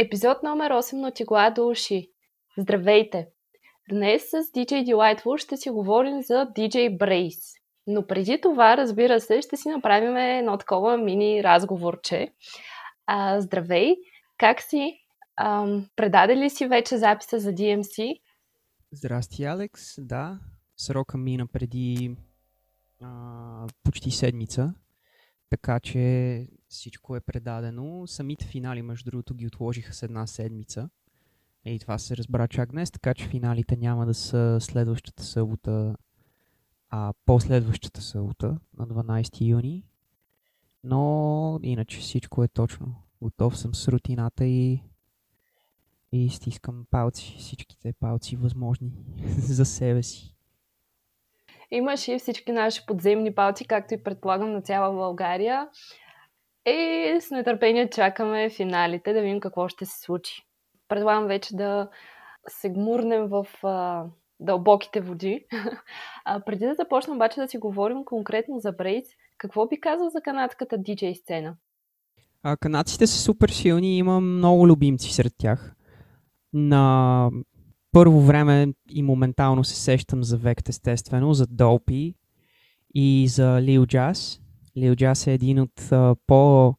Епизод номер 8 на Тигла до уши. Здравейте! Днес с DJ Delightful ще си говорим за DJ Brace. Но преди това, разбира се, ще си направим едно такова мини разговорче. А, здравей! Как си? Ам, предаде ли си вече записа за DMC? Здрасти, Алекс. Да, срока мина преди а, почти седмица, така че всичко е предадено. Самите финали, между другото, ги отложиха с една седмица. И това се разбра чак днес, така че финалите няма да са следващата събота, а последващата събота на 12 юни. Но иначе всичко е точно. Готов съм с рутината и, и стискам палци, всичките палци възможни за себе си. Имаш и всички наши подземни палци, както и предполагам на цяла България. И с нетърпение чакаме финалите да видим какво ще се случи. Предлагам вече да се гмурнем в а, дълбоките води. А, преди да започнем обаче да си говорим конкретно за Брейс, какво би казал за канадската диджей сцена? А, канадците са супер силни и има много любимци сред тях. На първо време и моментално се сещам за Вект, естествено, за Долпи и за Лил Джаз. Лил Джаз е един от а, по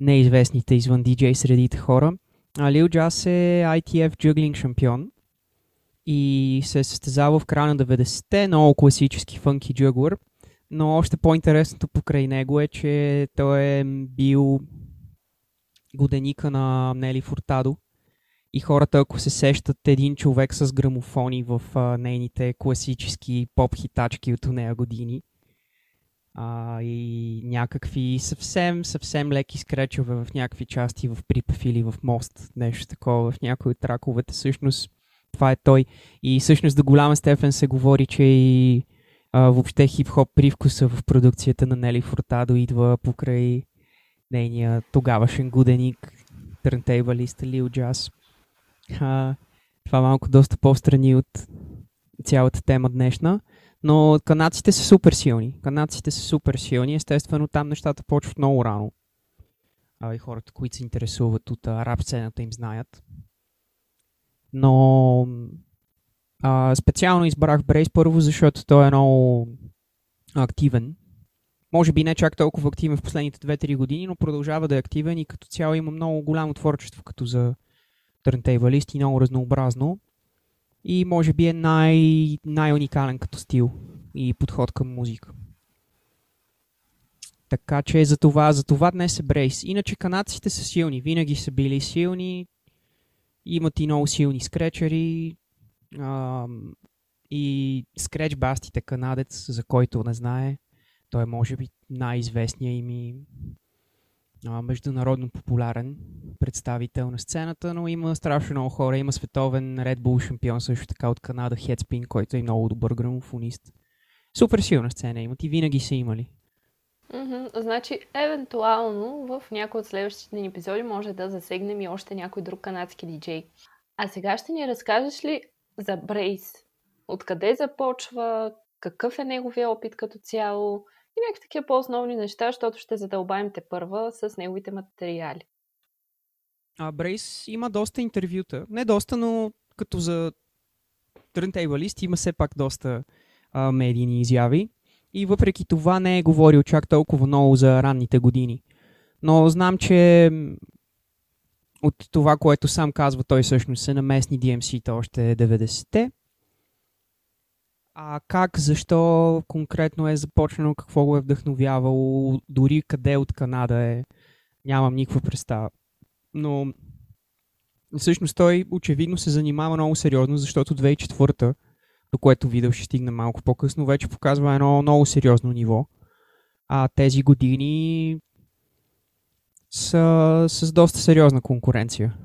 неизвестните извън диджей средите хора. А Лил Джаз е ITF джуглинг шампион и се е състезава в края на 90-те, много класически фънки джуглър. Но още по-интересното покрай него е, че той е бил годеника на Нели Фуртадо. И хората, ако се сещат един човек с грамофони в а, нейните класически поп-хитачки от нея години, а, и някакви съвсем, съвсем леки скречове в някакви части в припев или в мост, нещо такова в някои от траковете. Всъщност това е той. И всъщност до голяма степен се говори, че и а, въобще хип-хоп привкуса в продукцията на Нели Фуртадо идва покрай нейния тогавашен гуденик, търнтейбалист Лил Джаз. А, това малко доста по-страни от цялата тема днешна. Но канадците са супер силни. Канадците са супер силни. Естествено, там нещата почват много рано. А, и хората, които се интересуват от рап сцената, им знаят. Но а, специално избрах Брейс първо, защото той е много активен. Може би не чак толкова активен в последните 2-3 години, но продължава да е активен и като цяло има много голямо творчество като за търнтейбалист и много разнообразно и може би е най- най-уникален като стил и подход към музика. Така че за това, за това днес е Брейс. Иначе канадците са силни, винаги са били силни, имат и много силни скречери ам, и скреч бастите канадец, за който не знае, той е може би най-известният им и а, международно популярен представител на сцената, но има страшно много хора. Има световен Red Bull шампион също така от Канада, Headspin, който е много добър грамофонист. Супер силна сцена имат и винаги са имали. Mm-hmm. Значи, евентуално в някои от следващите ни епизоди може да засегнем и още някой друг канадски диджей. А сега ще ни разкажеш ли за Брейс? Откъде започва? Какъв е неговия опит като цяло? И някакви такива по-основни неща, защото ще задълбаем те първа с неговите материали. А Брейс има доста интервюта. Не доста, но като за търнтейбалист има все пак доста а, медийни изяви. И въпреки това не е говорил чак толкова много за ранните години. Но знам, че от това, което сам казва, той всъщност е на местни DMC-та още 90-те. А как, защо конкретно е започнало, какво го е вдъхновявало, дори къде от Канада е, нямам никаква представа. Но всъщност той очевидно се занимава много сериозно, защото 2004 до което видео ще стигна малко по-късно, вече показва едно много сериозно ниво. А тези години са с доста сериозна конкуренция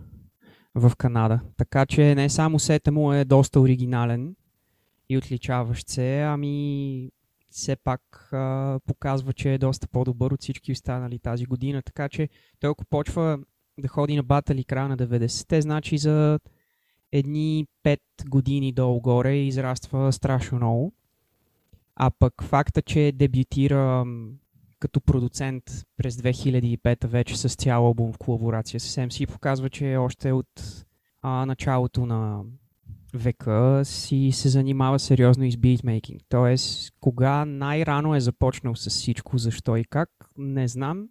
в Канада. Така че не само сета му е доста оригинален, и отличаващ се, ами все пак а, показва, че е доста по-добър от всички останали тази година. Така че той ако почва да ходи на батали края на 90-те, значи за едни 5 години долу-горе израства страшно много. А пък факта, че дебютира като продуцент през 2005 вече с цял албум в колаборация с MC показва, че още от а, началото на века си се занимава сериозно и с битмейкинг. Тоест, кога най-рано е започнал с всичко, защо и как, не знам.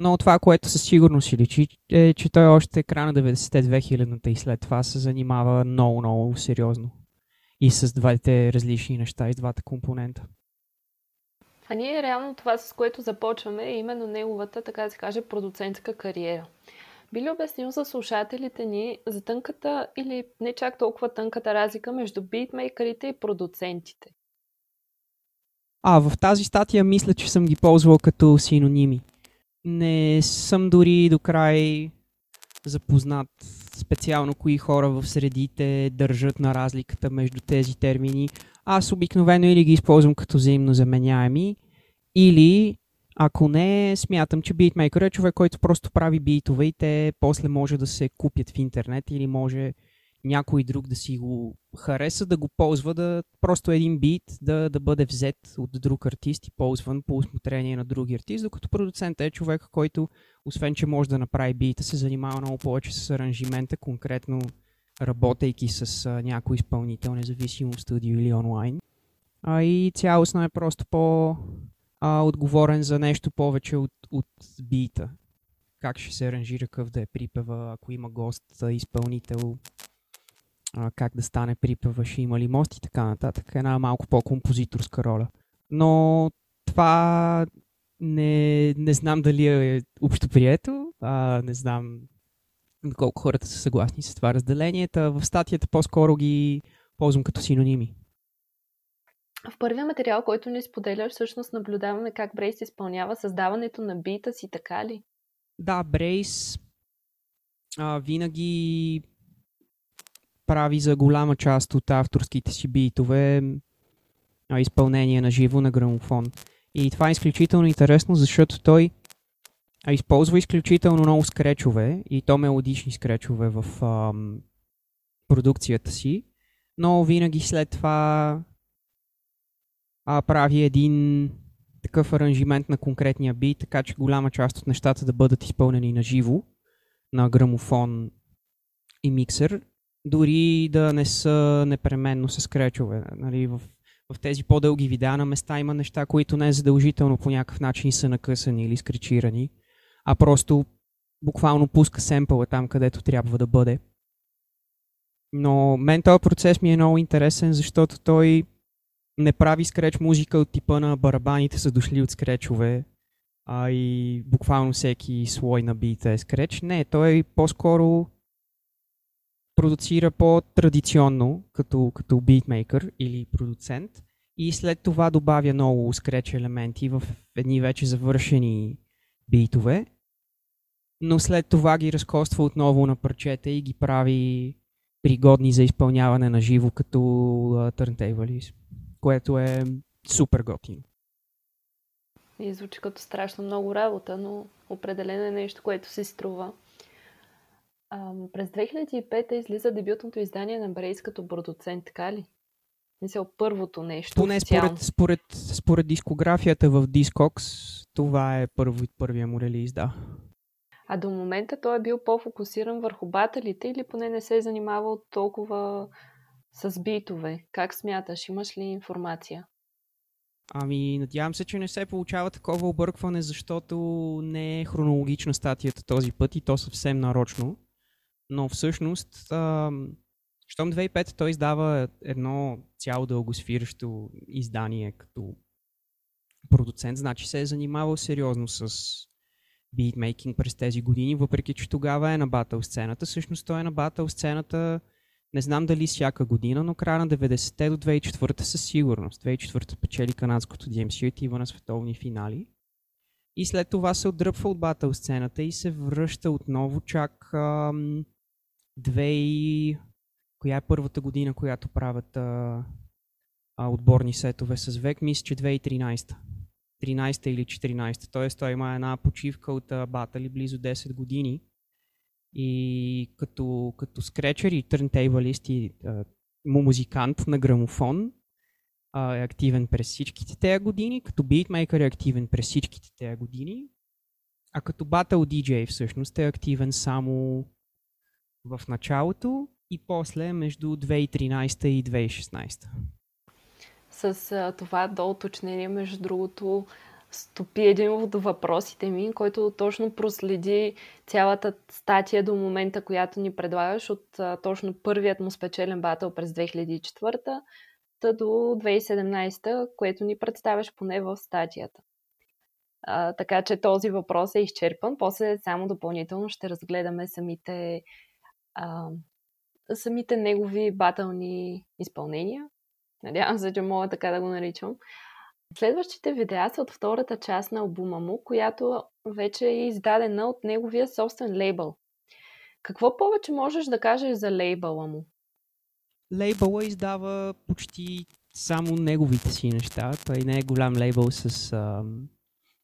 Но това, което със сигурност си личи, е, че той още края на 90-те, и след това се занимава много-много сериозно. И с двете различни неща, и двата компонента. А ние реално това, с което започваме, е именно неговата, така да се каже, продуцентска кариера. Би ли обяснил за слушателите ни за тънката или не чак толкова тънката разлика между битмейкерите и продуцентите? А, в тази статия мисля, че съм ги ползвал като синоними. Не съм дори до край запознат специално кои хора в средите държат на разликата между тези термини. Аз обикновено или ги използвам като взаимно заменяеми, или ако не, смятам, че битмейкър е човек, който просто прави битове и те после може да се купят в интернет или може някой друг да си го хареса, да го ползва, да просто един бит да, да бъде взет от друг артист и ползван по усмотрение на други артист, докато продуцент е човек, който освен, че може да направи бита, се занимава много повече с аранжимента, конкретно работейки с а, някой изпълнител, независимо студио или онлайн. А и цялостно е просто по а, отговорен за нещо повече от, от бита. Как ще се аранжира къв да е припева, ако има гост, изпълнител, а, как да стане припева, ще има ли мост и така нататък. Една малко по-композиторска роля. Но това не, не знам дали е общо прието, а, не знам колко хората са съгласни с това разделение. В статията по-скоро ги ползвам като синоними. В първия материал, който ни споделяш, всъщност наблюдаваме как Брейс изпълнява създаването на бита си, така ли? Да, Брейс а, винаги прави за голяма част от авторските си битове а, изпълнение на живо на грамофон. И това е изключително интересно, защото той използва изключително много скречове и то мелодични скречове в а, продукцията си, но винаги след това а, прави един такъв аранжимент на конкретния бит, така че голяма част от нещата да бъдат изпълнени на живо, на грамофон и миксер, дори да не са непременно с кречове. Нали, в, в тези по-дълги видеа на места има неща, които не е задължително по някакъв начин са накъсани или скречирани, а просто буквално пуска семпъла там, където трябва да бъде. Но мен този процес ми е много интересен, защото той не прави скреч музика от типа на барабаните са дошли от скречове, а и буквално всеки слой на бита е скреч. Не, той по-скоро продуцира по-традиционно, като, като битмейкър или продуцент. И след това добавя много скреч елементи в едни вече завършени битове, но след това ги разкоства отново на парчета и ги прави пригодни за изпълняване на живо като uh, което е супер готино. И звучи като страшно много работа, но определено е нещо, което се струва. А, през 2005 излиза дебютното издание на Брейс като продуцент, така ли? Мисля, първото нещо. Поне според, според, според дискографията в Discogs, това е първо, първия му релиз, да. А до момента той е бил по-фокусиран върху баталите или поне не се е занимавал толкова с битове. Как смяташ? Имаш ли информация? Ами, надявам се, че не се получава такова объркване, защото не е хронологична статията този път и то съвсем нарочно. Но всъщност, щом 2005 той издава едно цяло дългосфиращо издание като продуцент, значи се е занимавал сериозно с битмейкинг през тези години, въпреки че тогава е на батъл сцената. Всъщност той е на батъл сцената не знам дали всяка година, но края на 90-те до 2004 със сигурност. 2004 печели канадското DMC отива на световни финали. И след това се отдръпва от батъл сцената и се връща отново чак ам, 2... Коя е първата година, която правят а, а, отборни сетове с век? Мисля, че 2013. 13 или 14. Тоест той има една почивка от батали близо 10 години и като, като скречер и търнтейбалист и му музикант на грамофон, а, е активен през всичките тези години, като битмейкър е активен през всичките тези години, а като Battle DJ всъщност е активен само в началото и после между 2013 и 2016. С а, това до уточнение, между другото, стопи един от въпросите ми, който точно проследи цялата статия до момента, която ни предлагаш от а, точно първият му спечелен батъл през 2004 та до 2017, което ни представяш поне в статията. А, така че този въпрос е изчерпан. После само допълнително ще разгледаме самите, а, самите негови батълни изпълнения. Надявам се, че мога така да го наричам. Следващите видеа са от втората част на албума му, която вече е издадена от неговия собствен лейбъл. Какво повече можеш да кажеш за лейбъла му? Лейбъла издава почти само неговите си неща. Той не е голям лейбъл с а,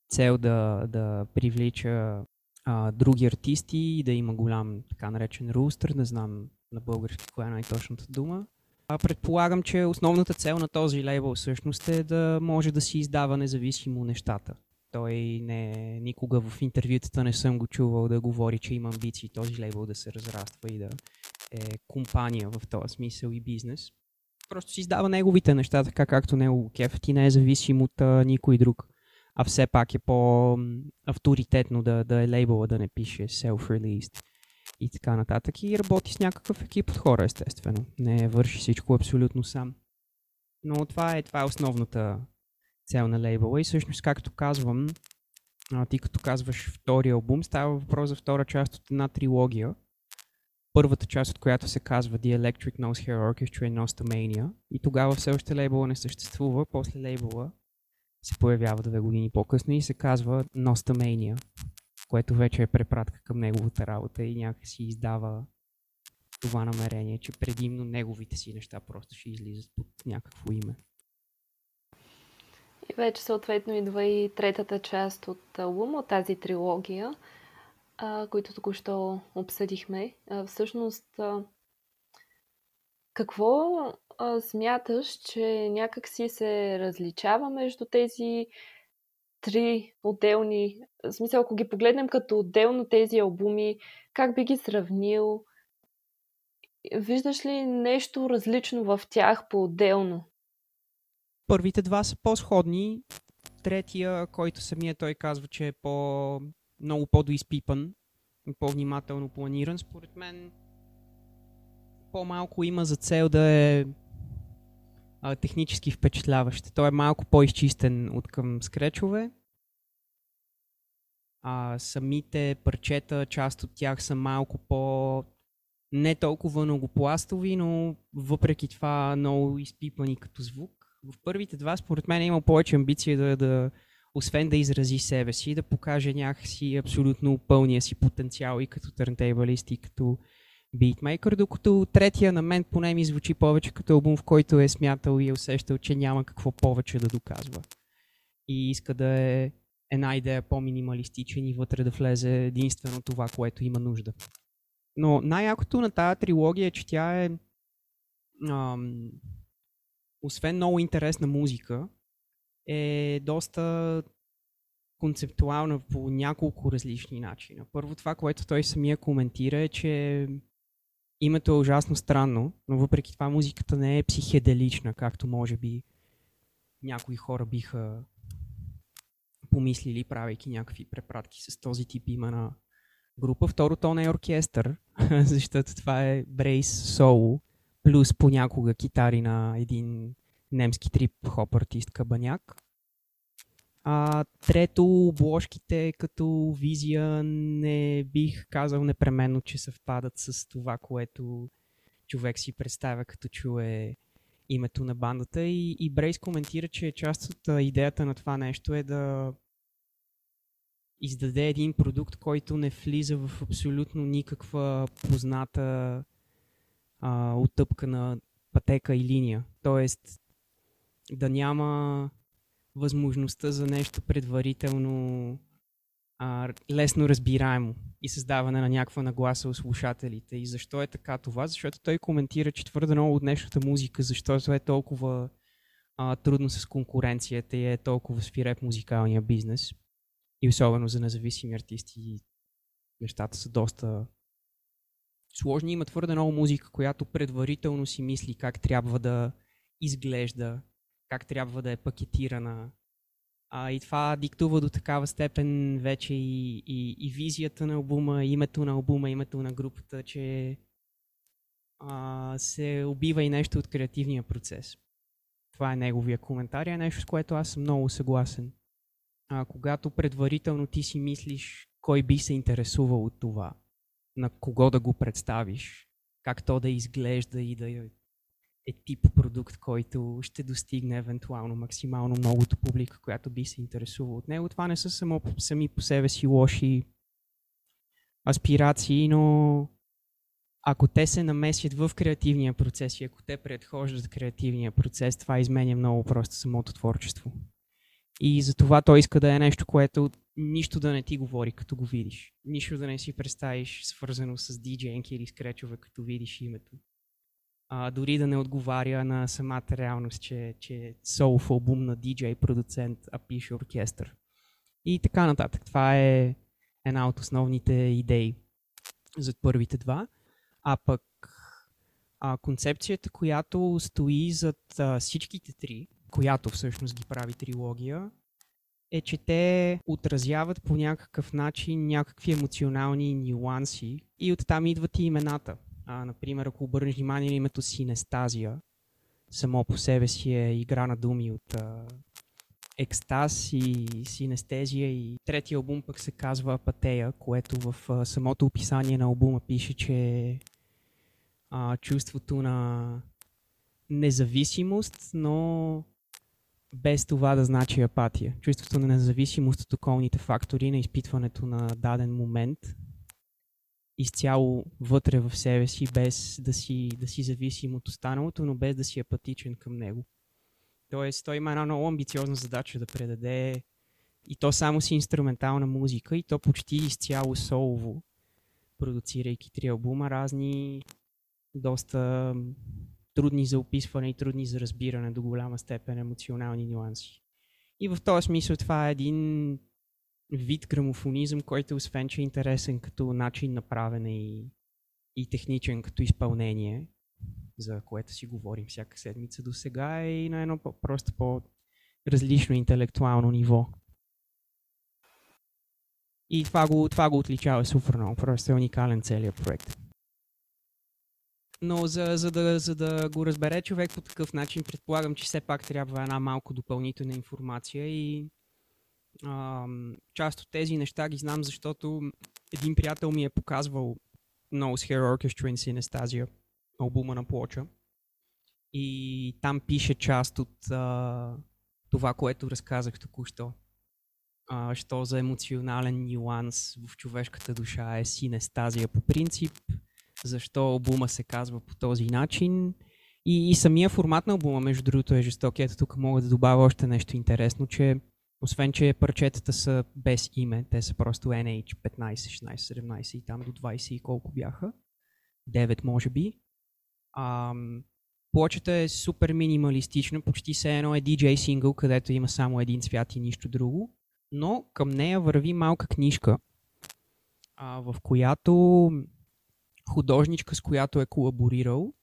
цел да, да привлича а, други артисти и да има голям така наречен рустър, не знам на български коя е най-точната дума. Предполагам, че основната цел на този лейбъл всъщност е да може да си издава независимо нещата. Той не, никога в интервютата не съм го чувал да говори, че има амбиции този лейбъл да се разраства и да е компания в този смисъл и бизнес. Просто си издава неговите неща, така както него кефът и не е зависим от а, никой друг. А все пак е по-авторитетно да, да е лейбъла, да не пише self-released и така нататък. И работи с някакъв екип от хора, естествено. Не върши всичко абсолютно сам. Но това е, това е основната цел на лейбъла. И всъщност, както казвам, ти като казваш втори албум, става въпрос за втора част от една трилогия. Първата част, от която се казва The Electric Nose Hair Orchestra и Nostamania. И тогава все още лейбъла не съществува. После лейбъла се появява две години по-късно и се казва Nostamania което вече е препратка към неговата работа и някакси издава това намерение, че предимно неговите си неща просто ще излизат под някакво име. И вече съответно идва и третата част от албума, от тази трилогия, а, които току-що обсъдихме. А, всъщност, а, какво а, смяташ, че някак си се различава между тези три отделни, в смисъл, ако ги погледнем като отделно тези албуми, как би ги сравнил? Виждаш ли нещо различно в тях по-отделно? Първите два са по-сходни. Третия, който самия той казва, че е по, много по-доизпипан и по-внимателно планиран, според мен по-малко има за цел да е а, технически впечатляващ. Той е малко по-изчистен от към скречове. А, самите парчета, част от тях са малко по не толкова многопластови, но въпреки това много изпипани като звук. В първите два, според мен, е имал повече амбиция да, да освен да изрази себе си, да покаже някакси абсолютно пълния си потенциал и като търнтейбалист, и като битмейкър, докато третия на мен поне ми звучи повече като албум, в който е смятал и е усещал, че няма какво повече да доказва. И иска да е една идея по-минималистичен и вътре да влезе единствено това, което има нужда. Но най-якото на тази трилогия е, че тя е ам, освен много интересна музика, е доста концептуална по няколко различни начина. Първо това, което той самия коментира е, че името е ужасно странно, но въпреки това музиката не е психеделична, както може би някои хора биха помислили, правейки някакви препратки с този тип има на група. Второ, то не е оркестър, защото това е брейс соло, плюс понякога китари на един немски трип-хоп артист Кабаняк. А, трето, обложките като визия не бих казал непременно, че съвпадат с това, което човек си представя като чуе името на бандата. И, и Брейс коментира, че част от идеята на това нещо е да издаде един продукт, който не влиза в абсолютно никаква позната а, отъпкана пътека и линия. Тоест да няма възможността за нещо предварително а, лесно разбираемо и създаване на някаква нагласа у слушателите. И защо е така това? Защото той коментира, че твърде много от днешната музика, защото е толкова а, трудно с конкуренцията и е толкова свиреп музикалния бизнес. И особено за независими артисти нещата са доста сложни. Има твърде много музика, която предварително си мисли как трябва да изглежда, как трябва да е пакетирана. А, и това диктува до такава степен вече и, и, и визията на албума, името на албума, името на групата, че а, се убива и нещо от креативния процес. Това е неговия коментар е нещо, с което аз съм много съгласен. А, когато предварително ти си мислиш кой би се интересувал от това, на кого да го представиш, как то да изглежда и да е тип продукт, който ще достигне евентуално максимално многото публика, която би се интересувала от него. Това не са само, сами по себе си лоши аспирации, но ако те се намесят в креативния процес и ако те предхождат креативния процес, това изменя много просто самото творчество. И за това той иска да е нещо, което нищо да не ти говори, като го видиш. Нищо да не си представиш свързано с диджейнки или скречове, като видиш името. А, дори да не отговаря на самата реалност, че, че е албум на диджей, продуцент, а пише оркестър. И така нататък. Това е една от основните идеи за първите два. А пък а, концепцията, която стои зад а, всичките три, която всъщност ги прави трилогия, е, че те отразяват по някакъв начин някакви емоционални нюанси и оттам идват и имената. А, например, ако обърнеш внимание на името Синестазия, само по себе си е игра на думи от а, екстаз и синестезия и третия албум пък се казва Апатея, което в а, самото описание на албума пише, че а, чувството на независимост, но без това да значи апатия. Чувството на независимост от околните фактори на изпитването на даден момент изцяло вътре в себе си, без да си, да си зависим от останалото, но без да си апатичен към него. Тоест, той има една много амбициозна задача да предаде и то само си инструментална музика, и то почти изцяло солово, продуцирайки три албума, разни доста трудни за описване и трудни за разбиране до голяма степен емоционални нюанси. И в този смисъл това е един вид грамофонизъм, който освен, че е интересен като начин на правене и, и техничен като изпълнение, за което си говорим всяка седмица до сега, е и на едно просто по-различно интелектуално ниво. И това го, това го отличава супер много. Просто е уникален целият проект. Но за, за, да, за да го разбере човек по такъв начин, предполагам, че все пак трябва една малко допълнителна информация и а, част от тези неща ги знам, защото един приятел ми е показвал Nose Hair Orchestra in Synesthesia, албума на Плоча. И там пише част от а, това, което разказах току-що. А, що за емоционален нюанс в човешката душа е синестазия по принцип, защо албума се казва по този начин. И, и самия формат на албума, между другото, е жесток. Тук мога да добавя още нещо интересно, че освен, че парчетата са без име, те са просто NH 15, 16, 17 и там до 20 и колко бяха. 9 може би. Ам, плочата е супер минималистична, почти се едно е DJ сингъл, където има само един цвят и нищо друго. Но към нея върви малка книжка, а, в която художничка, с която е колаборирал,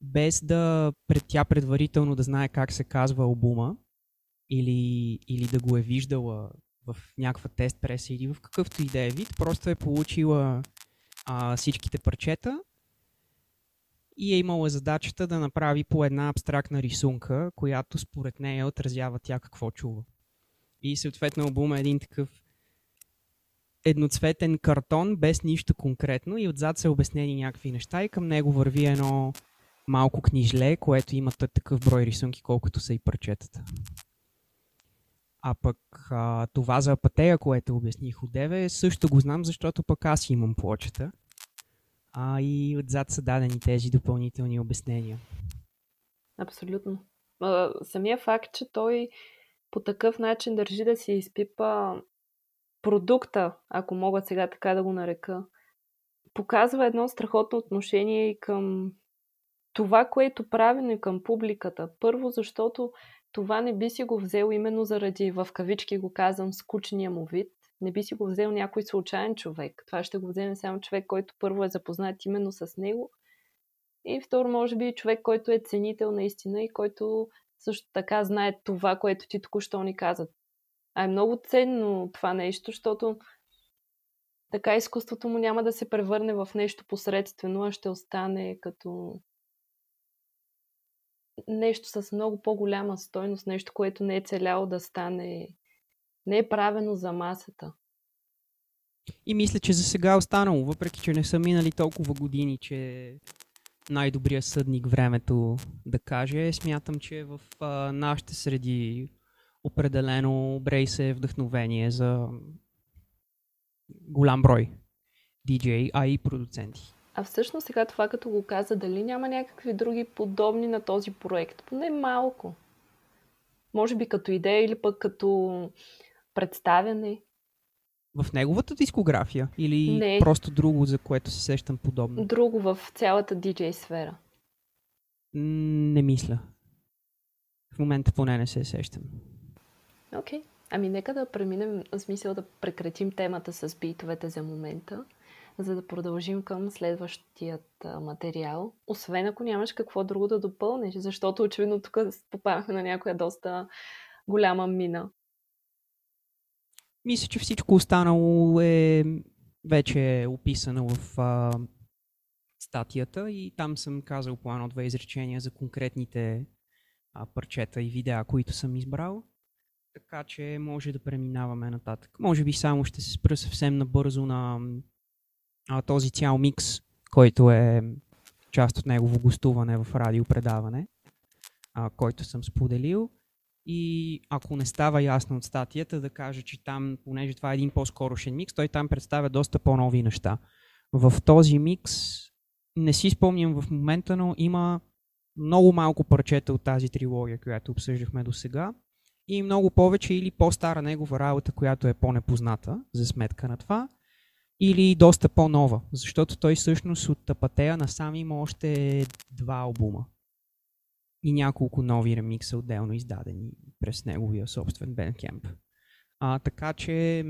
без да пред тя предварително да знае как се казва албума или, или да го е виждала в някаква тест преса или в какъвто и да е вид, просто е получила а, всичките парчета и е имала задачата да направи по една абстрактна рисунка, която според нея отразява тя какво чува. И съответно албума е един такъв едноцветен картон без нищо конкретно и отзад са обяснени някакви неща и към него върви едно малко книжле, което има такъв брой рисунки, колкото са и парчетата. А пък а, това за апатея, което обясних от Деве, също го знам, защото пък аз имам плочета. А и отзад са дадени тези допълнителни обяснения. Абсолютно. А, самия факт, че той по такъв начин държи да си изпипа продукта, ако мога сега така да го нарека, показва едно страхотно отношение и към това, което правим към публиката. Първо, защото това не би си го взел именно заради, в кавички го казвам, скучния му вид. Не би си го взел някой случайен човек. Това ще го вземе само човек, който първо е запознат именно с него. И второ, може би човек, който е ценител наистина и който също така знае това, което ти току-що ни казат. А е много ценно това нещо, защото така изкуството му няма да се превърне в нещо посредствено, а ще остане като нещо с много по-голяма стойност, нещо, което не е целяло да стане, не е правено за масата. И мисля, че за сега е останало, въпреки че не са минали толкова години, че най-добрият съдник времето да каже. Смятам, че в а, нашите среди определено Брейс е вдъхновение за голям брой DJ, а и продуценти. А всъщност сега това като го каза, дали няма някакви други подобни на този проект? Поне малко. Може би като идея или пък като представяне. В неговата дискография или Не. просто друго, за което се сещам подобно? Друго в цялата DJ сфера. Не мисля. В момента поне не се сещам. Окей. Okay. Ами нека да преминем, в смисъл да прекратим темата с битовете за момента, за да продължим към следващият материал. Освен ако нямаш какво друго да допълниш, защото очевидно тук попадахме на някоя доста голяма мина. Мисля, че всичко останало е вече описано в а, статията и там съм казал по едно-две изречения за конкретните а, парчета и видеа, които съм избрал така че може да преминаваме нататък. Може би само ще се спра съвсем набързо на а, този цял микс, който е част от негово гостуване в радиопредаване, а, който съм споделил. И ако не става ясно от статията, да кажа, че там, понеже това е един по-скорошен микс, той там представя доста по-нови неща. В този микс не си спомням в момента, но има много малко парчета от тази трилогия, която обсъждахме до сега и много повече или по-стара негова работа, която е по-непозната за сметка на това, или доста по-нова, защото той всъщност от Тапатея насам има още два албума и няколко нови ремикса отделно издадени през неговия собствен Бенкемп. А, така че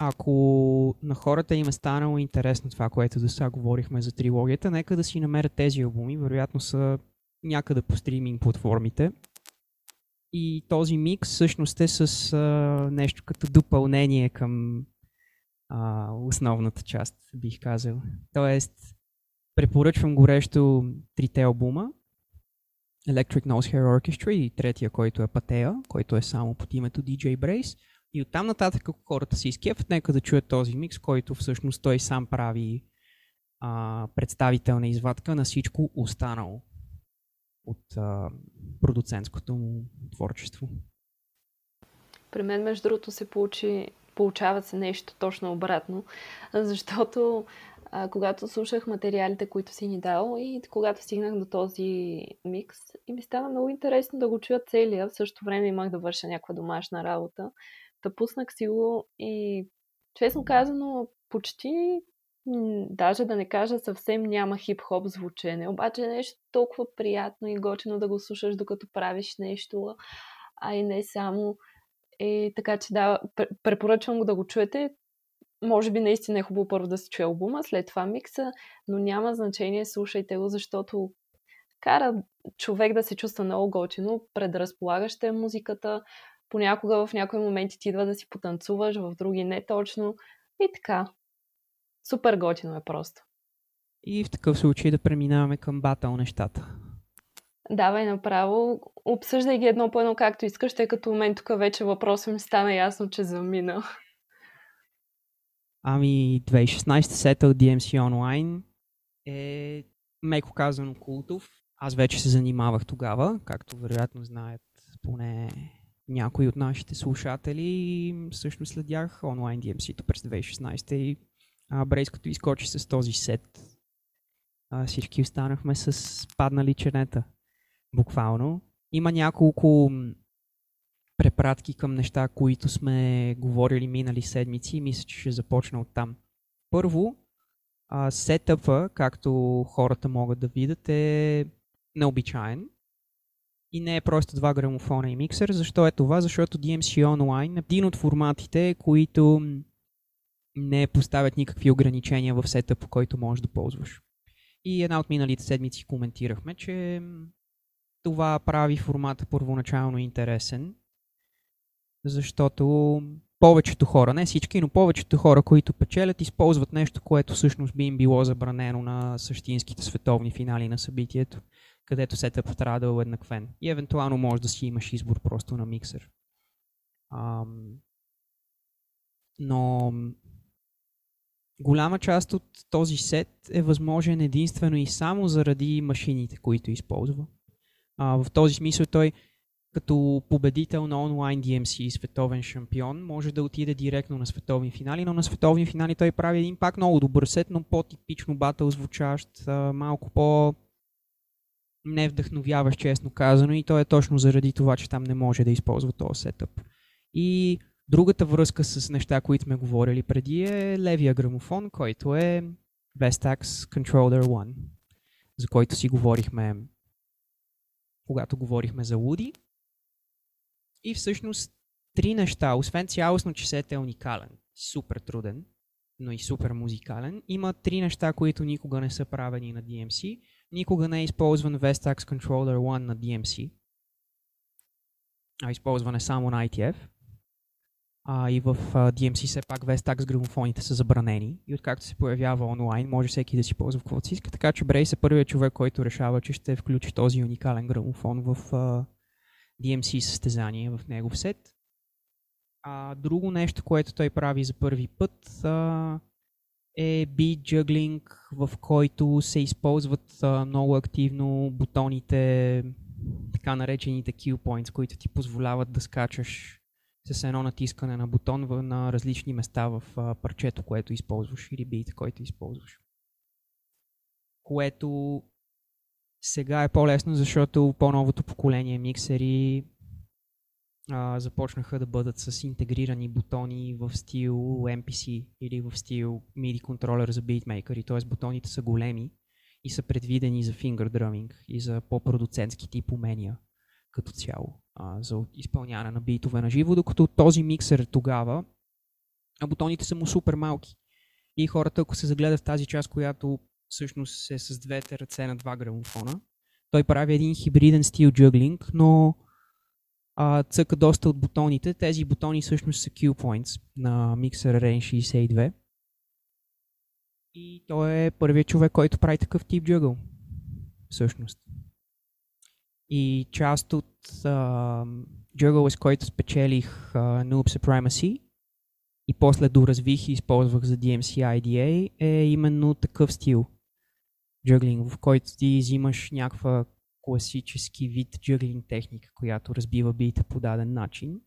ако на хората им е станало интересно това, което до сега говорихме за трилогията, нека да си намерят тези албуми. Вероятно са някъде по стриминг платформите. И този микс всъщност е с а, нещо като допълнение към а, основната част, бих казал. Тоест, препоръчвам горещо трите албума. Electric Nose Hair Orchestra и третия, който е Патея, който е само под името DJ Brace. И оттам нататък, ако хората се изкепват, нека да чуят този микс, който всъщност той сам прави а, представителна извадка на всичко останало от а, продуцентското му творчество. При мен, между другото, се получи, получава се нещо точно обратно, защото а, когато слушах материалите, които си ни дал и когато стигнах до този микс, и ми стана много интересно да го чуя целия. В същото време имах да върша някаква домашна работа. Та пуснах си го и честно казано, почти даже да не кажа съвсем няма хип-хоп звучене, обаче нещо толкова приятно и готино да го слушаш докато правиш нещо, а и не само. И така че да, препоръчвам го да го чуете. Може би наистина е хубаво първо да се чуе албума, след това микса, но няма значение, слушайте го, защото кара човек да се чувства много готино, предразполагаща е музиката, понякога в някои моменти ти идва да си потанцуваш, в други не точно. И така, Супер готино е просто. И в такъв случай да преминаваме към батъл нещата. Давай направо. Обсъждай ги едно по едно както искаш, тъй като мен тук вече въпросът ми стана ясно, че замина. Ами 2016 сета от DMC Online е меко казано култов. Аз вече се занимавах тогава, както вероятно знаят поне някои от нашите слушатели. Всъщност следях онлайн DMC-то през 2016 и а, Брейс като изкочи с този сет, а, всички останахме с паднали чернета. Буквално. Има няколко препратки към неща, които сме говорили минали седмици и мисля, че ще започна от там. Първо, сетъпа, както хората могат да видят, е необичайен. И не е просто два грамофона и миксер. Защо е това? Защото DMC Online е един от форматите, които не поставят никакви ограничения в сета, който можеш да ползваш. И една от миналите седмици коментирахме, че това прави формата първоначално интересен, защото повечето хора, не всички, но повечето хора, които печелят, използват нещо, което всъщност би им било забранено на същинските световни финали на събитието, където сетъп трябва да е уеднаквен. И евентуално може да си имаш избор просто на миксер. Ам... Но голяма част от този сет е възможен единствено и само заради машините, които използва. А, в този смисъл той като победител на онлайн DMC световен шампион, може да отиде директно на световни финали, но на световни финали той прави един пак много добър сет, но по-типично батъл звучащ, малко по не вдъхновяващ, честно казано, и то е точно заради това, че там не може да използва този сетъп. И другата връзка с неща, които сме говорили преди е левия грамофон, който е Vestax Controller 1, за който си говорихме когато говорихме за Луди. И всъщност три неща, освен цялостно, че сет е уникален, супер труден, но и супер музикален, има три неща, които никога не са правени на DMC. Никога не е използван Vestax Controller 1 на DMC, а използване само на ITF. А, и в uh, DMC все пак Vestax грамофоните са забранени и откакто се появява онлайн, може всеки да си ползва каквото си иска. Така че Брейс е първият човек, който решава, че ще включи този уникален грамофон в uh, DMC състезание в негов сет. А, друго нещо, което той прави за първи път а, е beat juggling, в който се използват а, много активно бутоните, така наречените Q points, които ти позволяват да скачаш с едно натискане на бутон на различни места в парчето, което използваш или бит, който използваш. Което сега е по-лесно, защото по-новото поколение миксери а, започнаха да бъдат с интегрирани бутони в стил MPC или в стил MIDI контролер за битмейкъри, т.е. бутоните са големи и са предвидени за drumming и за по-продуцентски тип умения като цяло а, за изпълняване на битове на живо, докато този миксер тогава а бутоните са му супер малки. И хората, ако се загледат в тази част, която всъщност е с двете ръце на два грамофона. Той прави един хибриден стил джъглинг, но а, цъка доста от бутоните. Тези бутони всъщност са Q points на Mixer Range 62. И той е първият човек, който прави такъв тип джъгъл. Всъщност. И част от джъгъл, с който спечелих uh, Noob Supremacy и после доразвих и използвах за DMC IDA е именно такъв стил джъглинг, в който ти взимаш някаква класически вид джъглинг техника, която разбива бита по даден начин,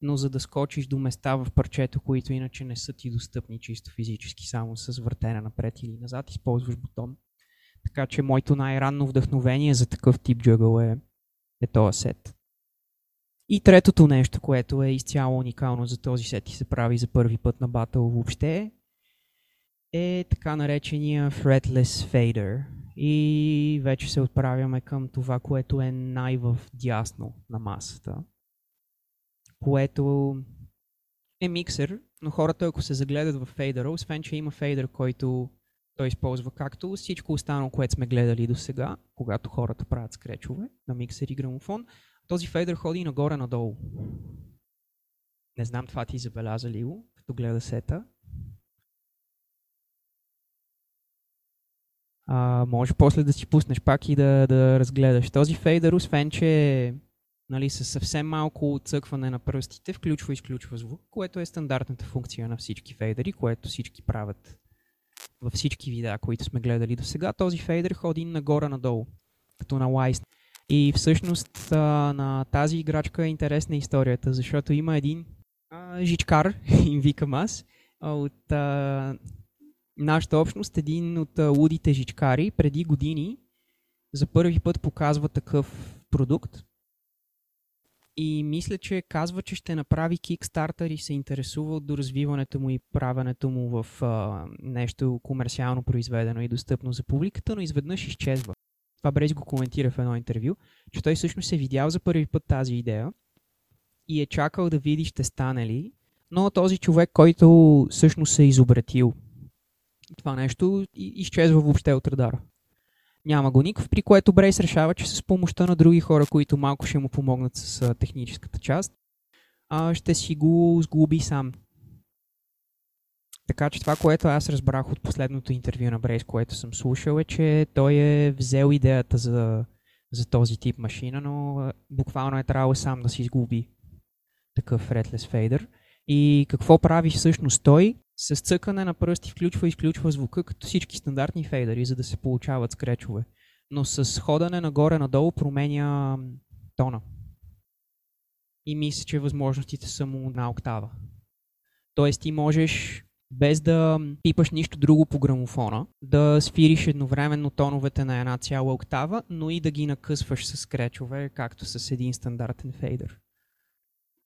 но за да скочиш до места в парчето, които иначе не са ти достъпни чисто физически, само с въртене напред или назад, използваш бутон. Така че моето най-ранно вдъхновение за такъв тип джъгъл е, е този сет. И третото нещо, което е изцяло уникално за този сет и се прави за първи път на батъл въобще, е така наречения fretless fader. И вече се отправяме към това, което е най-в дясно на масата. Което е миксер, но хората ако се загледат в фейдера, освен че има фейдер, който той използва както всичко останало, което сме гледали до сега, когато хората правят скречове на миксер и грамофон, този фейдер ходи нагоре-надолу. Не знам това ти забеляза ли го, като гледа сета. а, може после да си пуснеш пак и да, да разгледаш. Този фейдър, освен че нали, със съвсем малко отцъкване на пръстите, включва и изключва звук, което е стандартната функция на всички фейдери, което всички правят във всички видеа, които сме гледали до сега. Този фейдер ходи нагоре-надолу, като на Wise. И всъщност а, на тази играчка е интересна историята, защото има един а, жичкар, им викам аз, от а, нашата общност, един от лудите жичкари, преди години за първи път показва такъв продукт. И мисля, че казва, че ще направи Kickstarter и се интересува от доразвиването му и правенето му в а, нещо комерциално произведено и достъпно за публиката, но изведнъж изчезва. Това Брейс го коментира в едно интервю, че той всъщност е видял за първи път тази идея и е чакал да види ще стане ли, но този човек, който всъщност е изобретил това нещо, изчезва въобще от радара. Няма го никакъв, при което Брейс решава, че с помощта на други хора, които малко ще му помогнат с техническата част, ще си го сглоби сам. Така че това, което аз разбрах от последното интервю на Брейс, което съм слушал, е, че той е взел идеята за, за този тип машина, но буквално е трябвало сам да си изгуби такъв Fretless Fader. И какво прави всъщност той? С цъкане на пръсти включва и изключва звука, като всички стандартни фейдери, за да се получават скречове. Но с ходане нагоре-надолу променя тона. И мисля, че възможностите са му на октава. Тоест ти можеш без да пипаш нищо друго по грамофона, да свириш едновременно тоновете на една цяла октава, но и да ги накъсваш с скречове, както с един стандартен фейдер.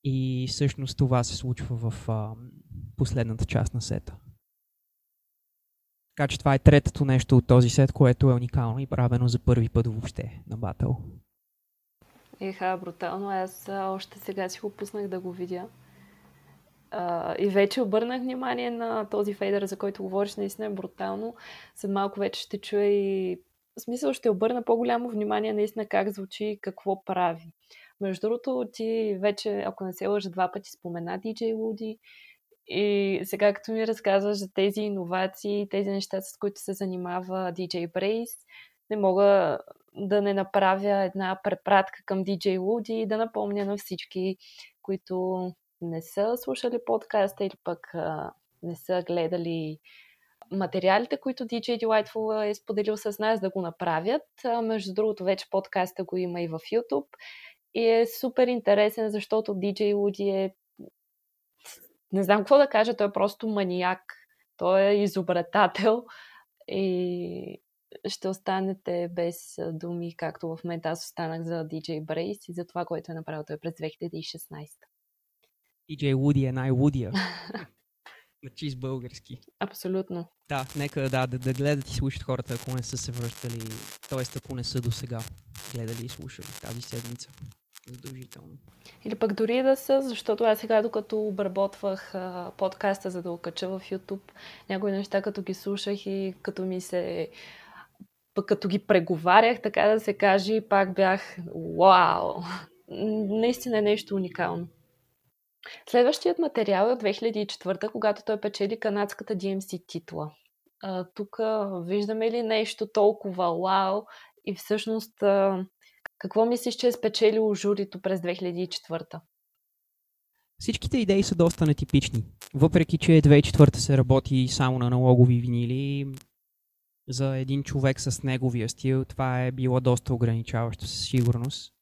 И всъщност това се случва в а, последната част на сета. Така че това е третото нещо от този сет, което е уникално и правено за първи път въобще на батъл. Еха, брутално. Аз още сега си го пуснах да го видя. А, и вече обърнах внимание на този фейдер, за който говориш, наистина е брутално. След малко вече ще чуя и в смисъл ще обърна по-голямо внимание наистина как звучи и какво прави. Между другото, ти вече, ако не се лъжа, два пъти спомена DJ Луди. И сега, като ми разказваш за тези иновации, тези неща, с които се занимава DJ Brace, не мога да не направя една препратка към DJ Луди и да напомня на всички, които не са слушали подкаста или пък а, не са гледали материалите, които DJ Delightful е споделил с нас да го направят. А, между другото, вече подкаста го има и в YouTube. И е супер интересен, защото DJ Луди е не знам какво да кажа, той е просто маниак. Той е изобретател и ще останете без думи, както в момента аз останах за DJ Brace и за това, което е направил той през 2016. DJ Woody е най-Woodия. на чист български. Абсолютно. Да, нека да, да, да гледат и слушат хората, ако не са се връщали, т.е. ако не са до сега гледали и слушали тази седмица задължително. Или пък дори да са, защото аз сега, докато обработвах а, подкаста, за да го кача в YouTube, някои неща, като ги слушах и като ми се пък като ги преговарях, така да се каже, пак бях вау! Наистина е нещо уникално. Следващият материал е от 2004, когато той печели канадската DMC титла. тук виждаме ли нещо толкова вау и всъщност а, какво мислиш, че е спечелило журито през 2004? Всичките идеи са доста нетипични. Въпреки, че 2004 се работи само на налогови винили, за един човек с неговия стил това е било доста ограничаващо със сигурност.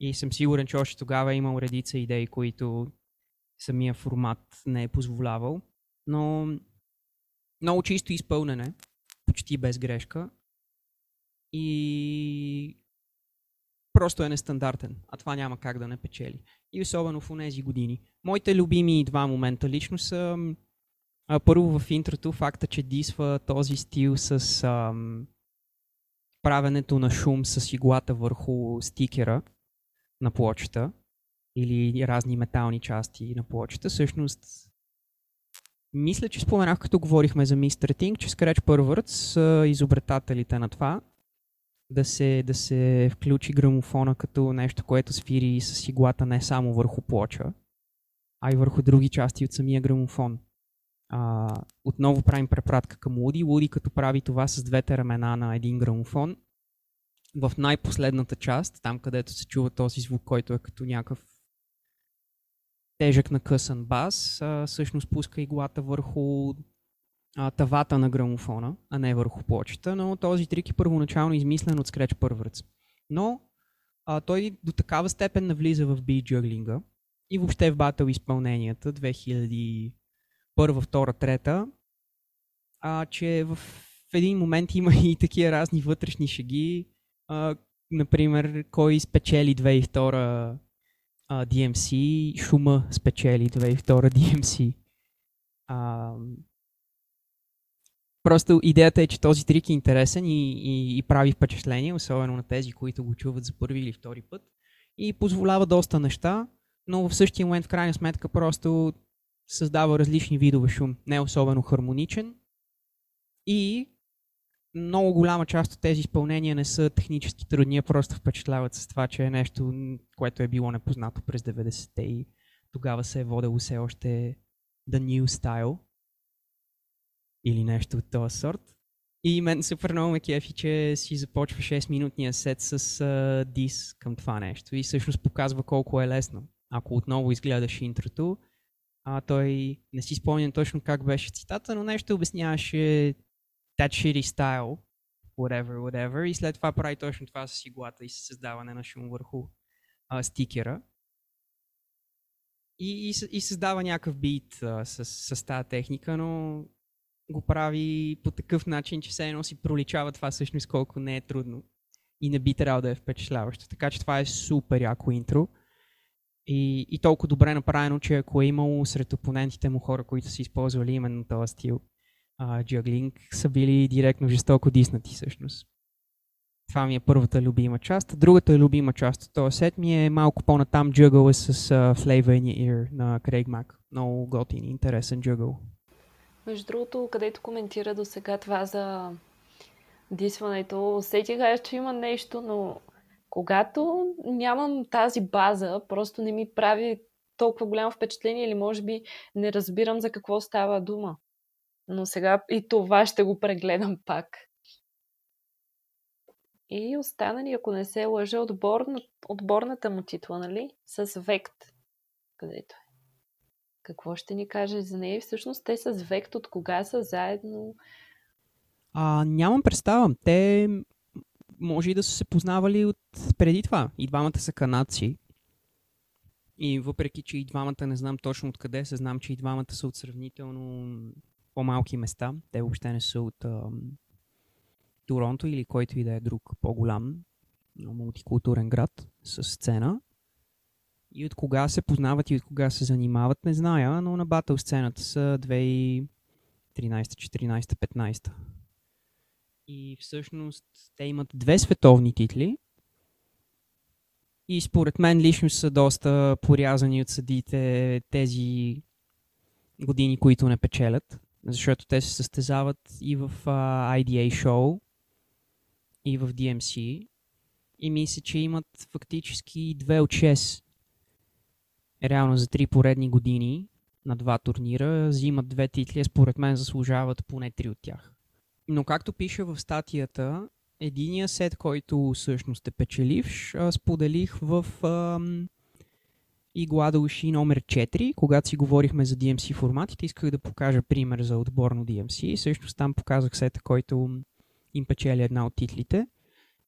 И съм сигурен, че още тогава е имал редица идеи, които самия формат не е позволявал. Но много чисто изпълнене, почти без грешка. И просто е нестандартен, а това няма как да не печели. И особено в тези години. Моите любими два момента лично са а, първо в интрото факта, че дисва този стил с ам, правенето на шум с иглата върху стикера на плочата или разни метални части на плочата. Всъщност, мисля, че споменах, като говорихме за Mr. Ting, че Scratch Perverts са изобретателите на това да се, да се включи грамофона като нещо, което свири с иглата не само върху плоча, а и върху други части от самия грамофон. А, отново правим препратка към Луди. Луди като прави това с двете ramена на един грамофон, в най-последната част, там където се чува този звук, който е като някакъв тежък накъсан бас, а, всъщност пуска иглата върху а, тавата на грамофона, а не върху плочета, но този трик е първоначално измислен от Scratch Perverts. Но а, той до такава степен навлиза в beat juggling и въобще в батъл изпълненията 2001, 2, 3, а, че в един момент има и такива разни вътрешни шеги. А, например, кой спечели 2002 а, DMC, шума спечели 2002 DMC. А, просто идеята е, че този трик е интересен и, и, и прави впечатление, особено на тези, които го чуват за първи или втори път. И позволява доста неща, но в същия момент, в крайна сметка, просто създава различни видове шум. Не особено хармоничен. И много голяма част от тези изпълнения не са технически трудни, а просто впечатляват с това, че е нещо, което е било непознато през 90-те и тогава се е водело все още The New Style или нещо от този сорт. И мен супер много ме кефи, че си започва 6-минутния сет с uh, дис към това нещо и всъщност показва колко е лесно. Ако отново изгледаш интрото, а той не си спомням точно как беше цитата, но нещо обясняваше that shitty style, whatever, whatever, и след това прави точно това с иглата и с създаване на шум върху а, стикера. И, и, и създава някакъв бит а, с, с тази техника, но го прави по такъв начин, че все едно си проличава това всъщност колко не е трудно и не би трябвало да е впечатляващо. Така че това е супер яко интро. И, и толкова добре направено, че ако е имало сред опонентите му хора, които са използвали именно този стил, джаглинг са били директно жестоко диснати всъщност. Това ми е първата любима част. Другата любима част от този сет ми е малко по-натам джъгъл с uh, Flavor in Your Ear на Крейг Мак. Много готин, интересен джъгъл. Между другото, където коментира до сега това за дисването, усетих, че има нещо, но когато нямам тази база, просто не ми прави толкова голямо впечатление или може би не разбирам за какво става дума. Но сега и това ще го прегледам пак. И останали, ако не се лъжа, отборна, отборната му титла, нали? С Вект. Където е. Какво ще ни каже за нея? Всъщност те с Вект от кога са заедно? А, нямам представа. Те може и да са се познавали от преди това. И двамата са канадци. И въпреки, че и двамата не знам точно откъде се, знам, че и двамата са от сравнително по-малки места. Те въобще не са от а, Торонто или който и да е друг по-голям мултикултурен град с сцена. И от кога се познават и от кога се занимават, не зная, но на батъл сцената са 2013, 14, 15. И всъщност те имат две световни титли. И според мен лично са доста порязани от съдите тези години, които не печелят защото те се състезават и в uh, IDA шоу, и в DMC. И мисля, че имат фактически две от 6. Реално за три поредни години на два турнира взимат две титли, според мен заслужават поне три от тях. Но както пише в статията, единия сет, който всъщност е печеливш, споделих в ам, и глада уши номер 4, когато си говорихме за DMC форматите, исках да покажа пример за отборно DMC всъщност там показах сета, който им печели една от титлите.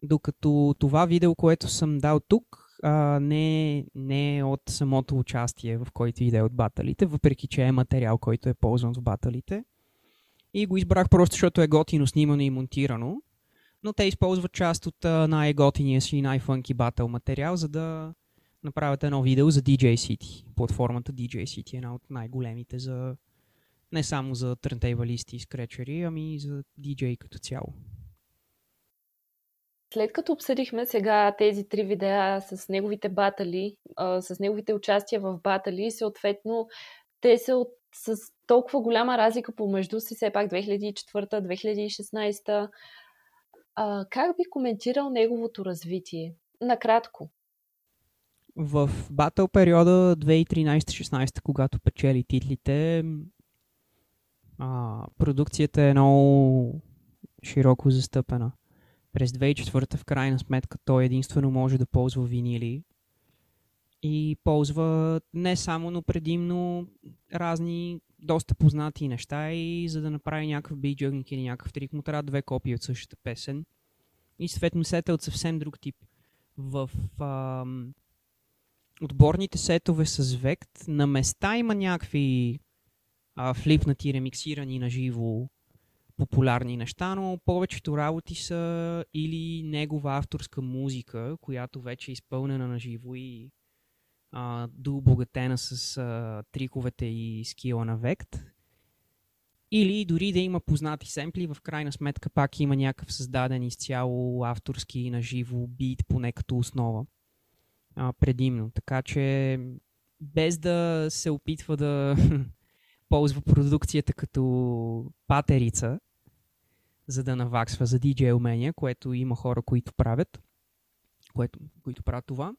Докато това видео, което съм дал тук, а, не, не е от самото участие, в който иде от баталите, въпреки че е материал, който е ползван в баталите. И го избрах просто, защото е готино снимано и монтирано. Но те използват част от най-готиния си най-фънки батъл материал, за да направят едно видео за DJ City. Платформата DJ City е една от най-големите за не само за трънтейвалисти и скречери, ами и за DJ като цяло. След като обсъдихме сега тези три видеа с неговите батали, с неговите участия в батали, съответно те са от, с толкова голяма разлика помежду си, все пак 2004-2016. как би коментирал неговото развитие? Накратко в батъл периода 2013-16, когато печели титлите, а, продукцията е много широко застъпена. През 2004 в крайна сметка той единствено може да ползва винили и ползва не само, но предимно разни доста познати неща и за да направи някакъв биджъгник или някакъв трик му трябва две копии от същата песен и съответно сета от съвсем друг тип. В ам, отборните сетове с Вект. На места има някакви а, флипнати, ремиксирани на живо популярни неща, но повечето работи са или негова авторска музика, която вече е изпълнена на живо и а, дообогатена с а, триковете и скила на Vect. Или дори да има познати семпли, в крайна сметка пак има някакъв създаден изцяло авторски наживо бит, поне като основа. А, предимно. Така че без да се опитва да ползва продукцията като патерица, за да наваксва за DJ умения, което има хора, които правят, което, които правят това.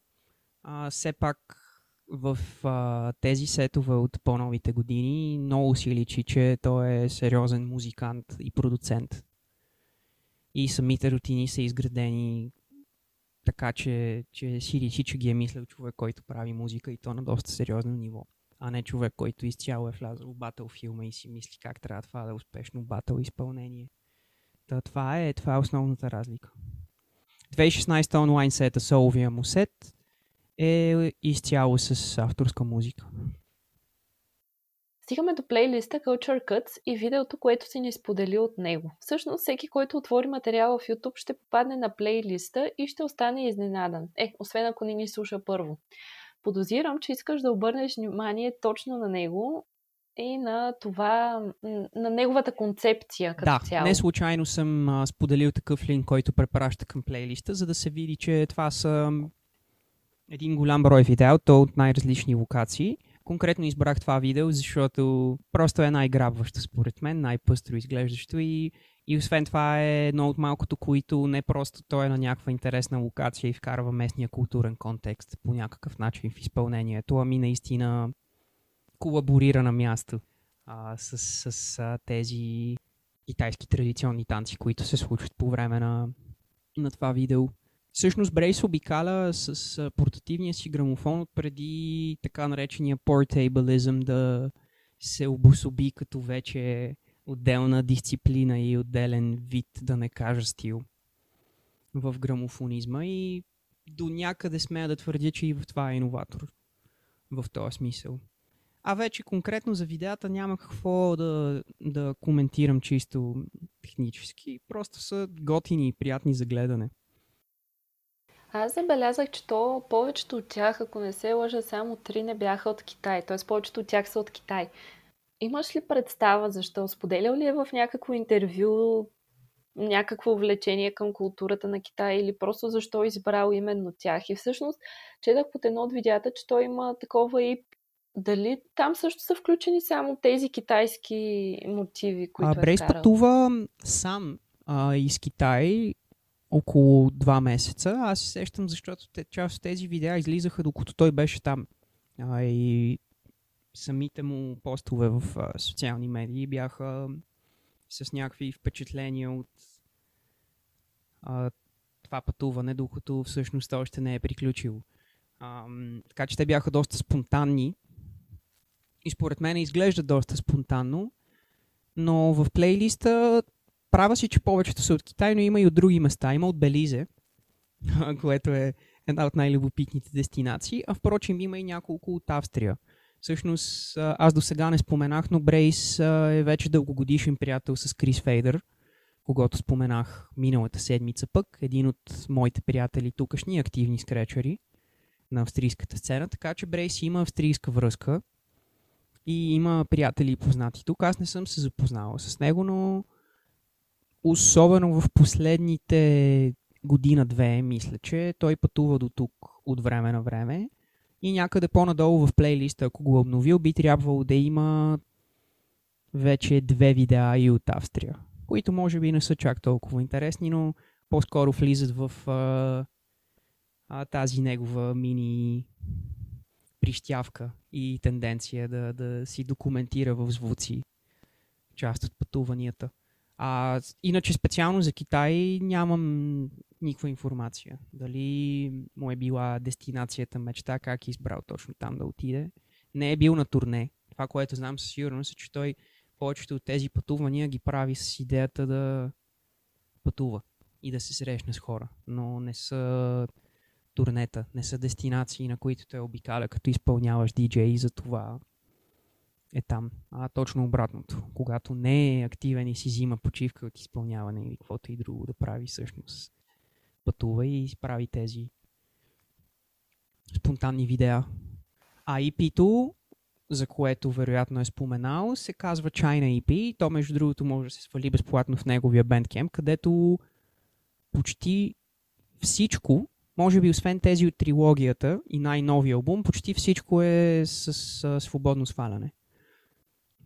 А, все пак в а, тези сетове от по-новите години много си личи, че той е сериозен музикант и продуцент. И самите рутини са изградени така, че, че си личи, че ги е мислил човек, който прави музика и то на доста сериозно ниво. А не човек, който изцяло е влязъл в батъл филма и си мисли как трябва това да е успешно батъл изпълнение. Та, това, е, това е основната разлика. 2016 онлайн сета соловия му сет е изцяло с авторска музика. Стигаме до плейлиста Culture Cuts и видеото, което си ни сподели от него. Всъщност, всеки, който отвори материала в YouTube, ще попадне на плейлиста и ще остане изненадан. Е, освен ако не ни слуша първо. Подозирам, че искаш да обърнеш внимание точно на него и на това, на неговата концепция като да, цяло. не случайно съм а, споделил такъв линк, който препраща към плейлиста, за да се види, че това са един голям брой видео, то от най-различни локации. Конкретно избрах това видео, защото просто е най-грабващо според мен, най-пъстро изглеждащо и, и освен това е едно от малкото, които не просто той е на някаква интересна локация и вкарва местния културен контекст по някакъв начин в изпълнението, ами наистина колаборира на място а, с, с, с а, тези китайски традиционни танци, които се случват по време на, на това видео. Всъщност Брейс обикаля с а, портативния си грамофон преди така наречения portableism да се обособи като вече отделна дисциплина и отделен вид, да не кажа стил в грамофонизма и до някъде смея да твърдя, че и в това е иноватор в този смисъл. А вече конкретно за видеята няма какво да, да коментирам чисто технически. Просто са готини и приятни за гледане. Аз забелязах, че то повечето от тях, ако не се лъжа, само три не бяха от Китай. Т.е. повечето от тях са от Китай. Имаш ли представа защо? Споделял ли е в някакво интервю някакво влечение към културата на Китай или просто защо е избрал именно тях? И всъщност четах под едно от видеята, че той има такова и дали там също са включени само тези китайски мотиви, които а, Брейс е пътува сам а, из Китай около два месеца. Аз се сещам, защото те, част от тези видеа излизаха докато той беше там. А, и самите му постове в а, социални медии бяха с някакви впечатления от а, това пътуване, докато всъщност още не е приключило. А, така че те бяха доста спонтанни и според мен изглежда доста спонтанно, но в плейлиста права си, че повечето са от Китай, но има и от други места. Има от Белизе, което е една от най-любопитните дестинации, а впрочем има и няколко от Австрия. Всъщност, аз до сега не споменах, но Брейс е вече дългогодишен приятел с Крис Фейдър, когато споменах миналата седмица пък, един от моите приятели тукашни активни скречери на австрийската сцена, така че Брейс има австрийска връзка и има приятели и познати тук. Аз не съм се запознала с него, но особено в последните година-две, мисля, че той пътува до тук от време на време и някъде по-надолу в плейлиста, ако го обновил, би трябвало да има вече две видеа и от Австрия, които може би не са чак толкова интересни, но по-скоро влизат в а, а, тази негова мини прищявка и тенденция да, да си документира в звуци част от пътуванията. А, иначе специално за Китай нямам никаква информация. Дали му е била дестинацията мечта, как е избрал точно там да отиде. Не е бил на турне. Това, което знам със сигурност е, че той повечето от тези пътувания ги прави с идеята да пътува и да се срещне с хора. Но не са турнета, не са дестинации, на които те обикаля, като изпълняваш диджей за това е там. А точно обратното. Когато не е активен и си взима почивка от изпълняване или каквото и друго да прави, всъщност пътува и прави тези спонтанни видеа А EP-то, за което вероятно е споменал, се казва China EP. То, между другото, може да се свали безплатно в неговия Bandcamp, където почти всичко, може би освен тези от трилогията и най-новия албум, почти всичко е с, с свободно сваляне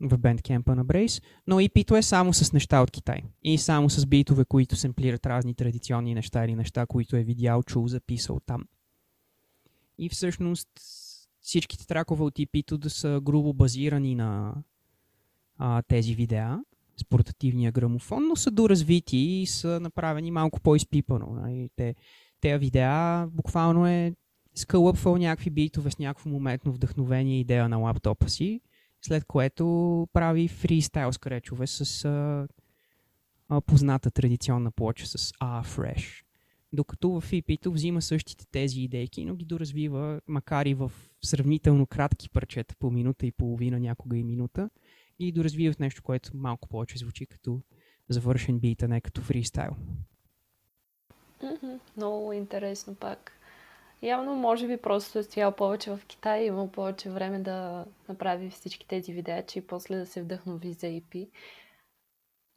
в бендкемпа на Брейс, но EP-то е само с неща от Китай. И само с битове, които семплират разни традиционни неща или неща, които е видял, чул, записал там. И всъщност всичките тракове от EP-то да са грубо базирани на а, тези видеа с портативния грамофон, но са доразвити и са направени малко по-изпипано. Нали? Те, видеа буквално е скълъпвал някакви битове с някакво моментно вдъхновение идея на лаптопа си след което прави фристайл скречове с а, а, позната традиционна плоча с A Fresh. Докато в EP-то взима същите тези идейки, но ги доразвива, макар и в сравнително кратки парчета по минута и половина, някога и минута, и доразвива в нещо, което малко повече звучи като завършен бит, а не като фристайл. Много интересно пак. Явно, може би, просто е стоял повече в Китай и имал повече време да направи всички тези видеа, че и после да се вдъхнови за EP.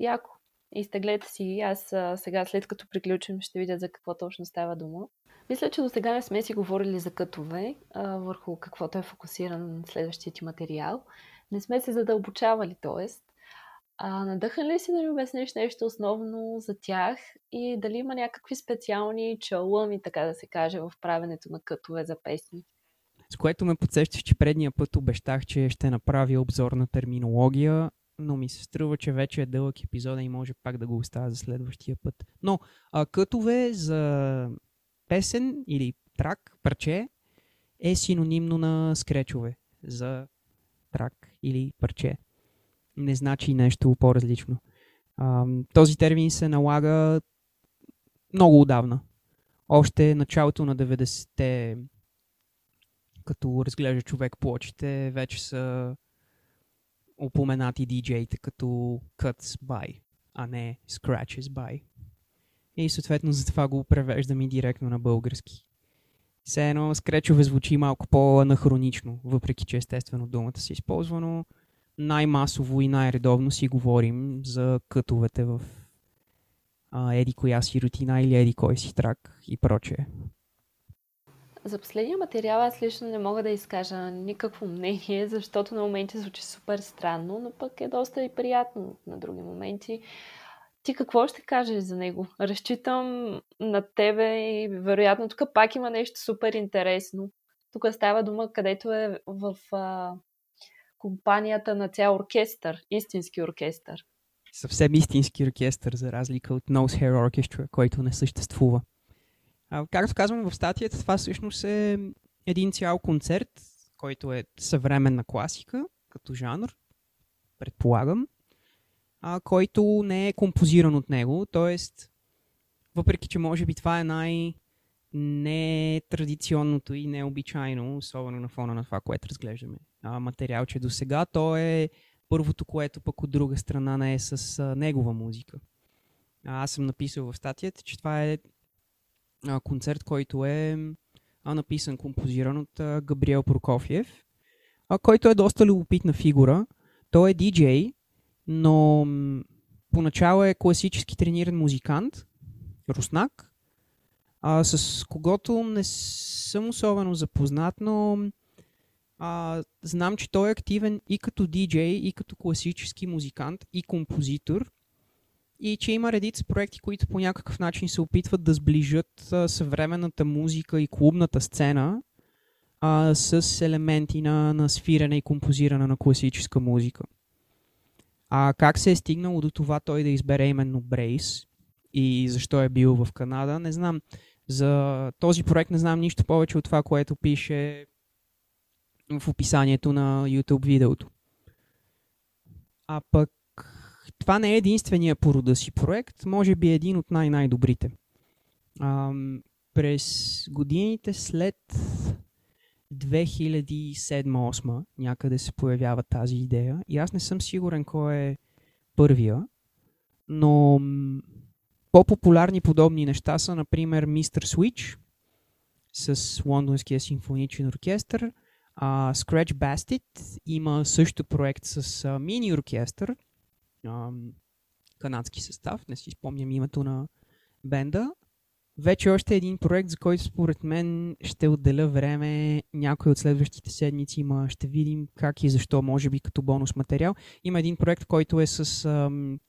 Яко. Изтеглете си. Аз сега, след като приключим, ще видя за какво точно става дума. Мисля, че до сега не сме си говорили за кътове, а, върху каквото е фокусиран следващия ти материал. Не сме се задълбочавали, т.е. А, надъхан ли си да ми обясниш нещо основно за тях и дали има някакви специални чалъми, така да се каже, в правенето на кътове за песни? С което ме подсещаш, че предния път обещах, че ще направя обзор на терминология, но ми се струва, че вече е дълъг епизод и може пак да го оставя за следващия път. Но а, кътове за песен или трак, парче, е синонимно на скречове за трак или парче не значи нещо по-различно. Този термин се налага много отдавна. Още началото на 90-те, като разглежда човек плочите, вече са упоменати диджеите като cuts by, а не scratches by. И съответно затова го превеждам и директно на български. Все едно скречове звучи малко по-анахронично, въпреки че естествено думата се използва, но най-масово и най-редовно си говорим за кътовете в а, еди коя си рутина или еди кой си трак и прочее. За последния материал аз лично не мога да изкажа никакво мнение, защото на моменти звучи супер странно, но пък е доста и приятно на други моменти. Ти какво ще кажеш за него? Разчитам на тебе и вероятно тук пак има нещо супер интересно. Тук става дума, където е в а, компанията на цял оркестър, истински оркестър. Съвсем истински оркестър, за разлика от Nose Hair Orchestra, който не съществува. А, както казвам в статията, това всъщност е един цял концерт, който е съвременна класика, като жанр, предполагам, а, който не е композиран от него, т.е. въпреки, че може би това е най- не традиционното и необичайно, особено на фона на това, което разглеждаме а, материалче до сега. То е първото, което пък от друга страна не е с а, негова музика. А, аз съм написал в статията, че това е а, концерт, който е а, написан, композиран от а, Габриел Прокофиев, а, който е доста любопитна фигура. Той е диджей, но м- поначало е класически трениран музикант, руснак, а, с когото не съм особено запознат, но а, знам, че той е активен и като диджей, и като класически музикант, и композитор. И че има редица проекти, които по някакъв начин се опитват да сближат а, съвременната музика и клубната сцена а, с елементи на, на свирене и композиране на класическа музика. А как се е стигнало до това той да избере именно Брейс и защо е бил в Канада, не знам. За този проект не знам нищо повече от това, което пише в описанието на YouTube видеото. А пък това не е единствения по рода си проект, може би е един от най-най-добрите. През годините след 2007-2008 някъде се появява тази идея и аз не съм сигурен кой е първия, но по-популярни подобни неща са, например, Mr. Switch с Лондонския симфоничен оркестър – А, Scratch Bastet има също проект с а, мини оркестър, канадски състав, не си спомням името на бенда. Вече още един проект, за който според мен ще отделя време някой от следващите седмици. Има, ще видим как и защо, може би като бонус материал. Има един проект, който е с ам,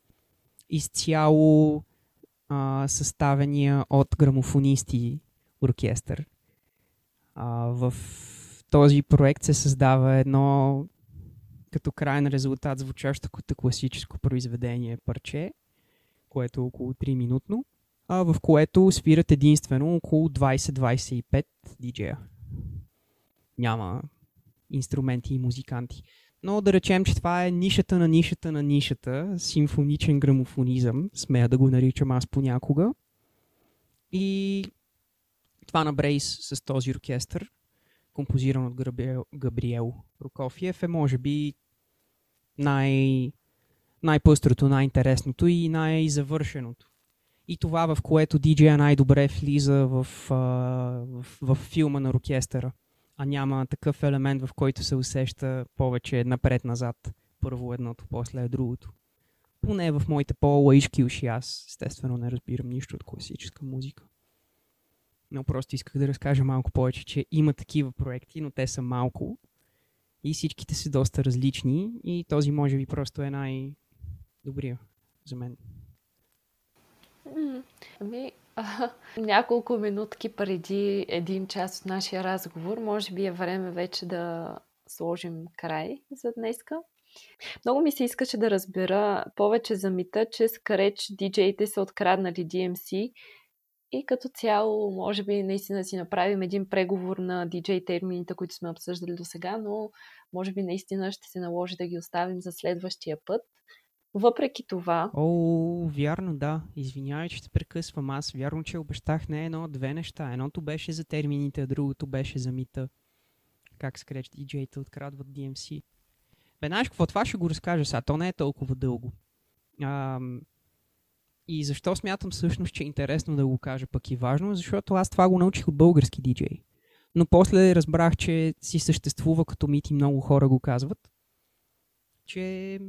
изцяло а, съставения от грамофонисти оркестър. А, в този проект се създава едно като крайен резултат звучащо като класическо произведение парче, което е около 3 минутно, а, в което свират единствено около 20-25 диджея. Няма инструменти и музиканти. Но да речем, че това е нишата на нишата на нишата, симфоничен грамофонизъм, смея да го наричам аз понякога. И това на Брейс с този оркестър, композиран от Габриел, Габриел Прокофиев, е може би най- най-пъстрото, най-интересното и най-завършеното. И това, в което диджея най-добре влиза в, а, в, в филма на оркестъра, а няма такъв елемент, в който се усеща повече напред-назад. Първо едното, после другото. Поне в моите по-лаишки уши аз, естествено, не разбирам нищо от класическа музика. Но просто исках да разкажа малко повече, че има такива проекти, но те са малко. И всичките са доста различни. И този може би просто е най-добрия за мен. Ами, а, няколко минутки преди един час от нашия разговор, може би е време вече да сложим край за днеска. Много ми се искаше да разбера повече за мита, че скареч диджеите са откраднали DMC и като цяло, може би наистина си направим един преговор на диджей термините, които сме обсъждали до сега, но може би наистина ще се наложи да ги оставим за следващия път. Въпреки това... О, вярно, да. Извинявай, че те прекъсвам. Аз вярно, че обещах не едно, две неща. Едното беше за термините, а другото беше за мита. Как скреч диджеите открадват DMC. Бе, знаеш какво? Това ще го разкажа сега. То не е толкова дълго. Ам, и защо смятам всъщност, че е интересно да го кажа пък и важно, защото аз това го научих от български диджей. Но после разбрах, че си съществува като мит и много хора го казват, че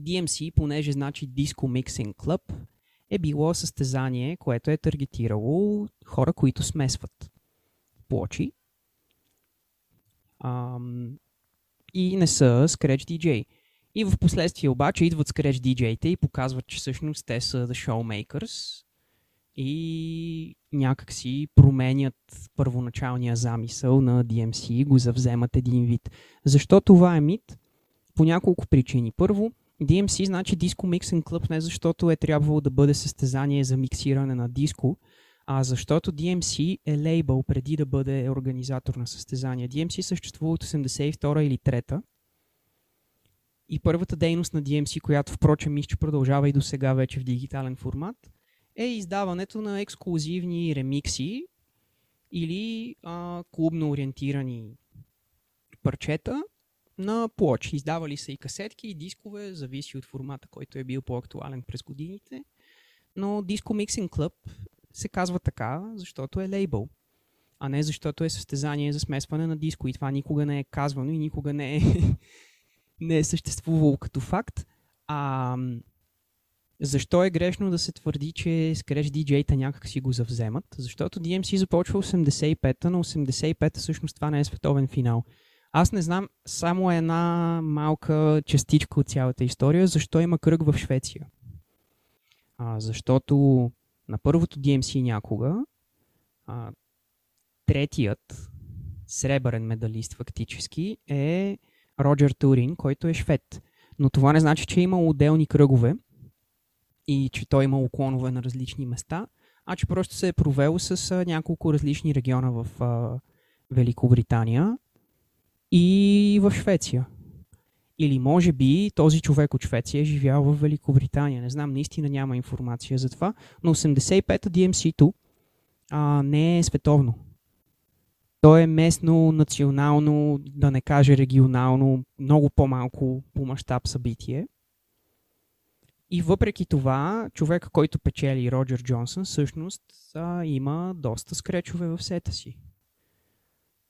DMC, понеже значи Disco Mixing Club, е било състезание, което е таргетирало хора, които смесват плочи ам, и не са Scratch DJ. И в последствие обаче идват Scratch DJ-те и показват, че всъщност те са The Showmakers и някак си променят първоначалния замисъл на DMC и го завземат един вид. Защо това е мит? По няколко причини. Първо, DMC значи Disco Mixing Club не защото е трябвало да бъде състезание за миксиране на диско, а защото DMC е лейбъл преди да бъде организатор на състезания. DMC съществува от 82 или 3 и първата дейност на DMC, която впрочем мисля, че продължава и до сега вече в дигитален формат, е издаването на ексклюзивни ремикси или а, клубно ориентирани парчета на плочи. Издавали са и касетки, и дискове, зависи от формата, който е бил по-актуален през годините. Но Disco Mixing Club се казва така, защото е лейбъл, а не защото е състезание за смесване на диско. И това никога не е казвано и никога не е не е съществувало като факт. А, защо е грешно да се твърди, че Scratch DJ-та някак си го завземат? Защото DMC започва 85-та, на 85-та всъщност това не е световен финал. Аз не знам само една малка частичка от цялата история, защо има кръг в Швеция. А, защото на първото DMC някога а, третият сребърен медалист фактически е Роджер Турин, който е швед. Но това не значи, че е имал отделни кръгове и че той е имал клонове на различни места, а че просто се е провел с а, няколко различни региона в а, Великобритания и в Швеция. Или може би този човек от Швеция е живял в Великобритания. Не знам, наистина няма информация за това, но 85-та DMC-то а, не е световно. То е местно, национално, да не каже регионално, много по-малко по мащаб събитие. И въпреки това, човек, който печели Роджер Джонсън, всъщност а, има доста скречове в сета си.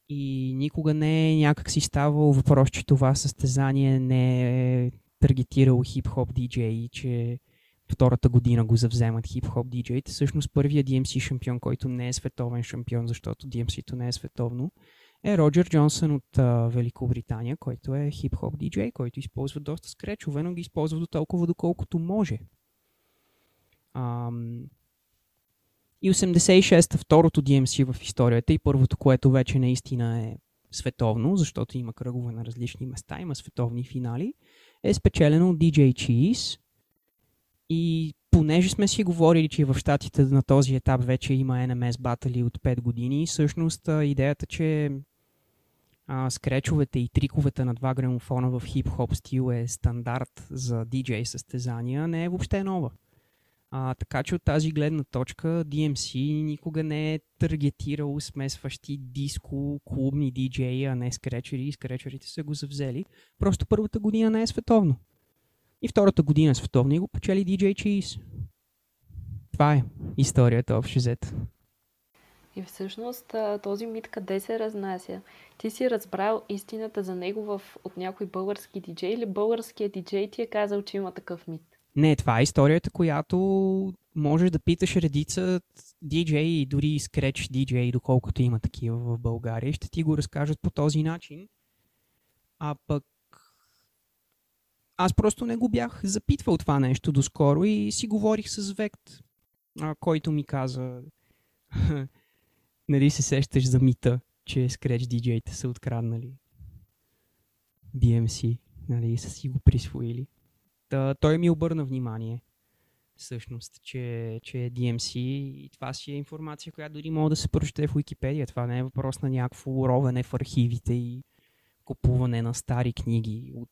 И никога не е някак си ставало въпрос, че това състезание не е таргетирало хип-хоп диджеи, че втората година го завземат хип-хоп диджеите. Всъщност първият DMC шампион, който не е световен шампион, защото DMC-то не е световно, е Роджер Джонсън от а, Великобритания, който е хип-хоп диджей, който използва доста скречове, но ги използва до толкова, доколкото може. Ам... И 86-та, второто DMC в историята и първото, което вече наистина е световно, защото има кръгове на различни места, има световни финали, е спечелено от DJ Cheese. И понеже сме си говорили, че в щатите на този етап вече има NMS батали от 5 години, всъщност идеята, че а, скречовете и триковете на два грамофона в хип-хоп стил е стандарт за диджей състезания, не е въобще нова. А, така че от тази гледна точка DMC никога не е таргетирал смесващи диско, клубни диджеи, а не скречери скречерите са го завзели. Просто първата година не е световно. И втората година световно и го почели DJ Cheese. Това е историята общо взето. И всъщност този мит къде се разнася? Ти си разбрал истината за него в, от някой български диджей или българският диджей ти е казал, че има такъв мит? Не, това е историята, която можеш да питаш редица диджеи и дори скреч диджеи, доколкото има такива в България, ще ти го разкажат по този начин. А пък аз просто не го бях запитвал това нещо доскоро и си говорих с Вект, който ми каза нали се сещаш за мита, че скреч диджеите са откраднали DMC, нали, са си го присвоили. Та, той ми обърна внимание, всъщност, че, че е DMC и това си е информация, която дори мога да се прочете в Википедия. Това не е въпрос на някакво ровене в архивите и купуване на стари книги от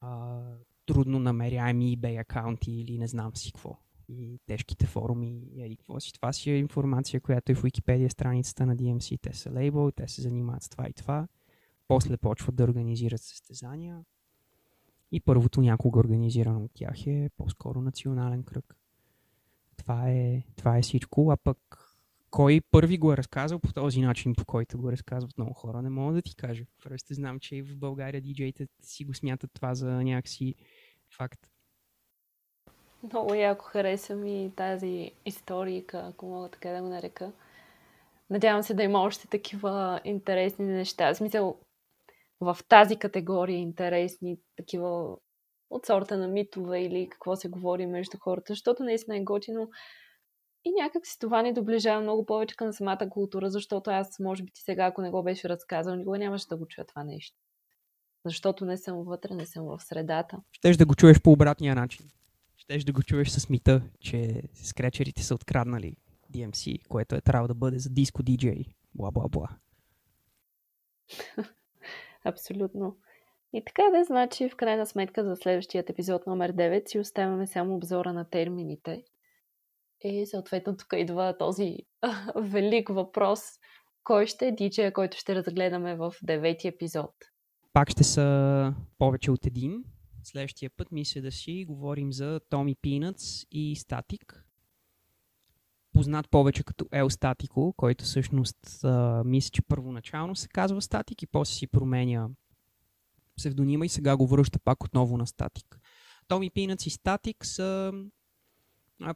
а, трудно намеряеми eBay акаунти или не знам си какво и тежките форуми и какво си. Това си е информация, която е в Wikipedia страницата на DMC. Те са лейбъл, те се занимават с това и това. После почват да организират състезания. И първото някога организирано от тях е по-скоро национален кръг. Това е, това е всичко. А пък кой първи го е разказал по този начин, по който го разказват много хора, не мога да ти кажа. Просто знам, че и в България диджеите си го смятат това за някакси факт. Много яко хареса ми тази историка, ако мога така да го нарека. Надявам се да има още такива интересни неща. В смисъл, в тази категория интересни, такива от сорта на митове или какво се говори между хората, защото наистина е готино. И някак си това ни доближава много повече към самата култура, защото аз, може би ти сега, ако не го беше разказал, никога нямаше да го чуя това нещо. Защото не съм вътре, не съм в средата. Щеш да го чуеш по обратния начин щеш да го чуеш с мита, че скречерите са откраднали DMC, което е трябва да бъде за диско диджей. Бла-бла-бла. Абсолютно. И така да значи в крайна сметка за следващият епизод номер 9 си оставяме само обзора на термините. И съответно тук идва този велик въпрос. Кой ще е диджея, който ще разгледаме в девети епизод? Пак ще са повече от един, Следващия път мисля да си говорим за Томи Peanuts и Static. Познат повече като El Statico, който всъщност а, мисля, че първоначално се казва Static и после си променя псевдонима и сега го връща пак отново на Static. Томи Peanuts и Static са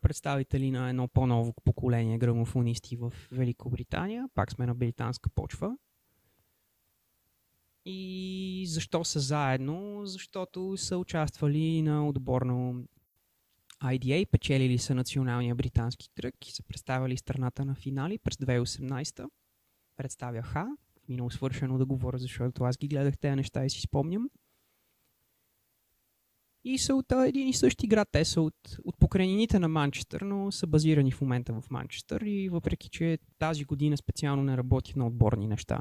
представители на едно по-ново поколение грамофонисти в Великобритания. Пак сме на британска почва. И защо са заедно? Защото са участвали на отборно IDA, печелили са националния британски кръг и са представили страната на финали през 2018. Представяха. Минало свършено да говоря, защото аз ги гледах тези неща и си спомням. И са от един и същи град. Те са от, от покрайнините на Манчестър, но са базирани в момента в Манчестър. И въпреки, че тази година специално не работих на отборни неща,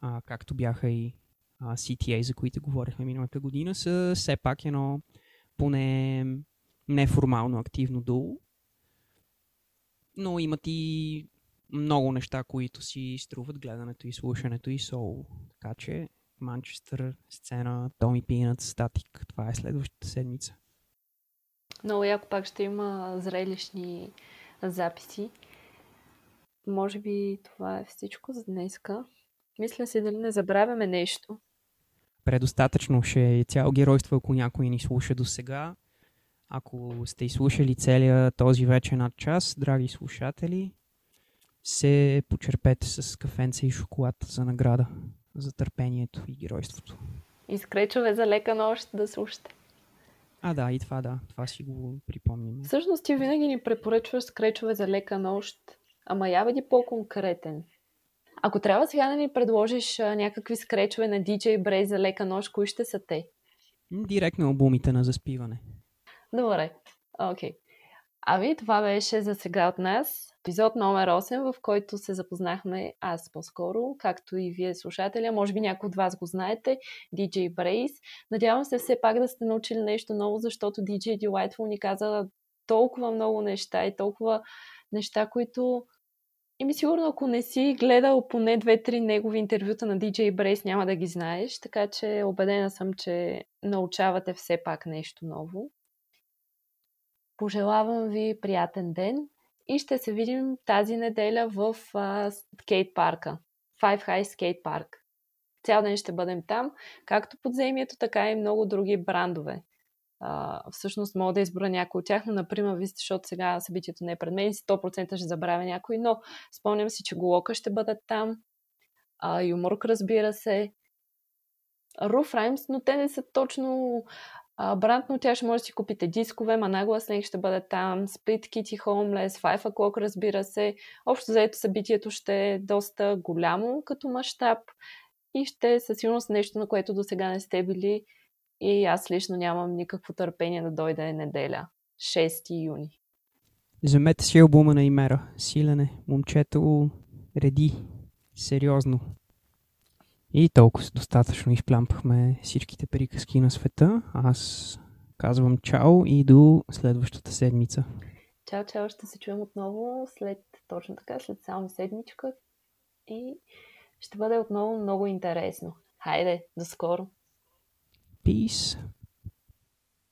а, както бяха и а, CTA, за които говорихме миналата година, са все пак едно поне неформално активно дуло. Но имат и много неща, които си струват гледането и слушането и соло. Така че Манчестър, сцена, Томи Пинат, Статик. Това е следващата седмица. Много яко пак ще има зрелищни записи. може би това е всичко за днеска. Мисля си дали не забравяме нещо. Предостатъчно ще е цяло геройство, ако някой ни слуша до сега. Ако сте изслушали целия този вече над час, драги слушатели, се почерпете с кафенца и шоколад за награда, за търпението и геройството. И скречове за лека нощ да слушате. А, да, и това да. Това си го припомним. Всъщност ти винаги ни препоръчваш скречове за лека нощ, ама я бъди по-конкретен. Ако трябва сега да ни предложиш а, някакви скречове на DJ Bray за лека нощ, кои ще са те? Директно албумите на заспиване. Добре, окей. Okay. Ами, това беше за сега от нас. Епизод номер 8, в който се запознахме аз по-скоро, както и вие слушателя. Може би някои от вас го знаете. DJ Brace. Надявам се все пак да сте научили нещо ново, защото DJ Delightful ни каза толкова много неща и толкова неща, които и ми сигурно, ако не си гледал поне две-три негови интервюта на DJ Brace, няма да ги знаеш, така че убедена съм, че научавате все пак нещо ново. Пожелавам ви приятен ден и ще се видим тази неделя в скейт парка. Five High Skate Park. Цял ден ще бъдем там, както подземието, така и много други брандове. Uh, всъщност мога да избора някой от тях, но, например, вижте, защото сега събитието не е пред мен, 100% ще забравя някой, но спомням си, че Голока ще бъдат там, uh, Юморк, разбира се, Руф Раймс, но те не са точно а, бранд, но тя ще може да си купите дискове, Манагла Снег ще бъде там, Split Kitty Homeless, Five O'Clock, разбира се. Общо заето събитието ще е доста голямо като мащаб и ще е със сигурност нещо, на което до сега не сте били и аз лично нямам никакво търпение да дойде неделя. 6 юни. Вземете си албума на Имера. Силене. Момчето реди. Сериозно. И толкова достатъчно изплямпахме всичките приказки на света. Аз казвам чао и до следващата седмица. Чао, чао, ще се чуем отново след, точно така, след само седмичка и ще бъде отново много интересно. Хайде, до скоро! Peace!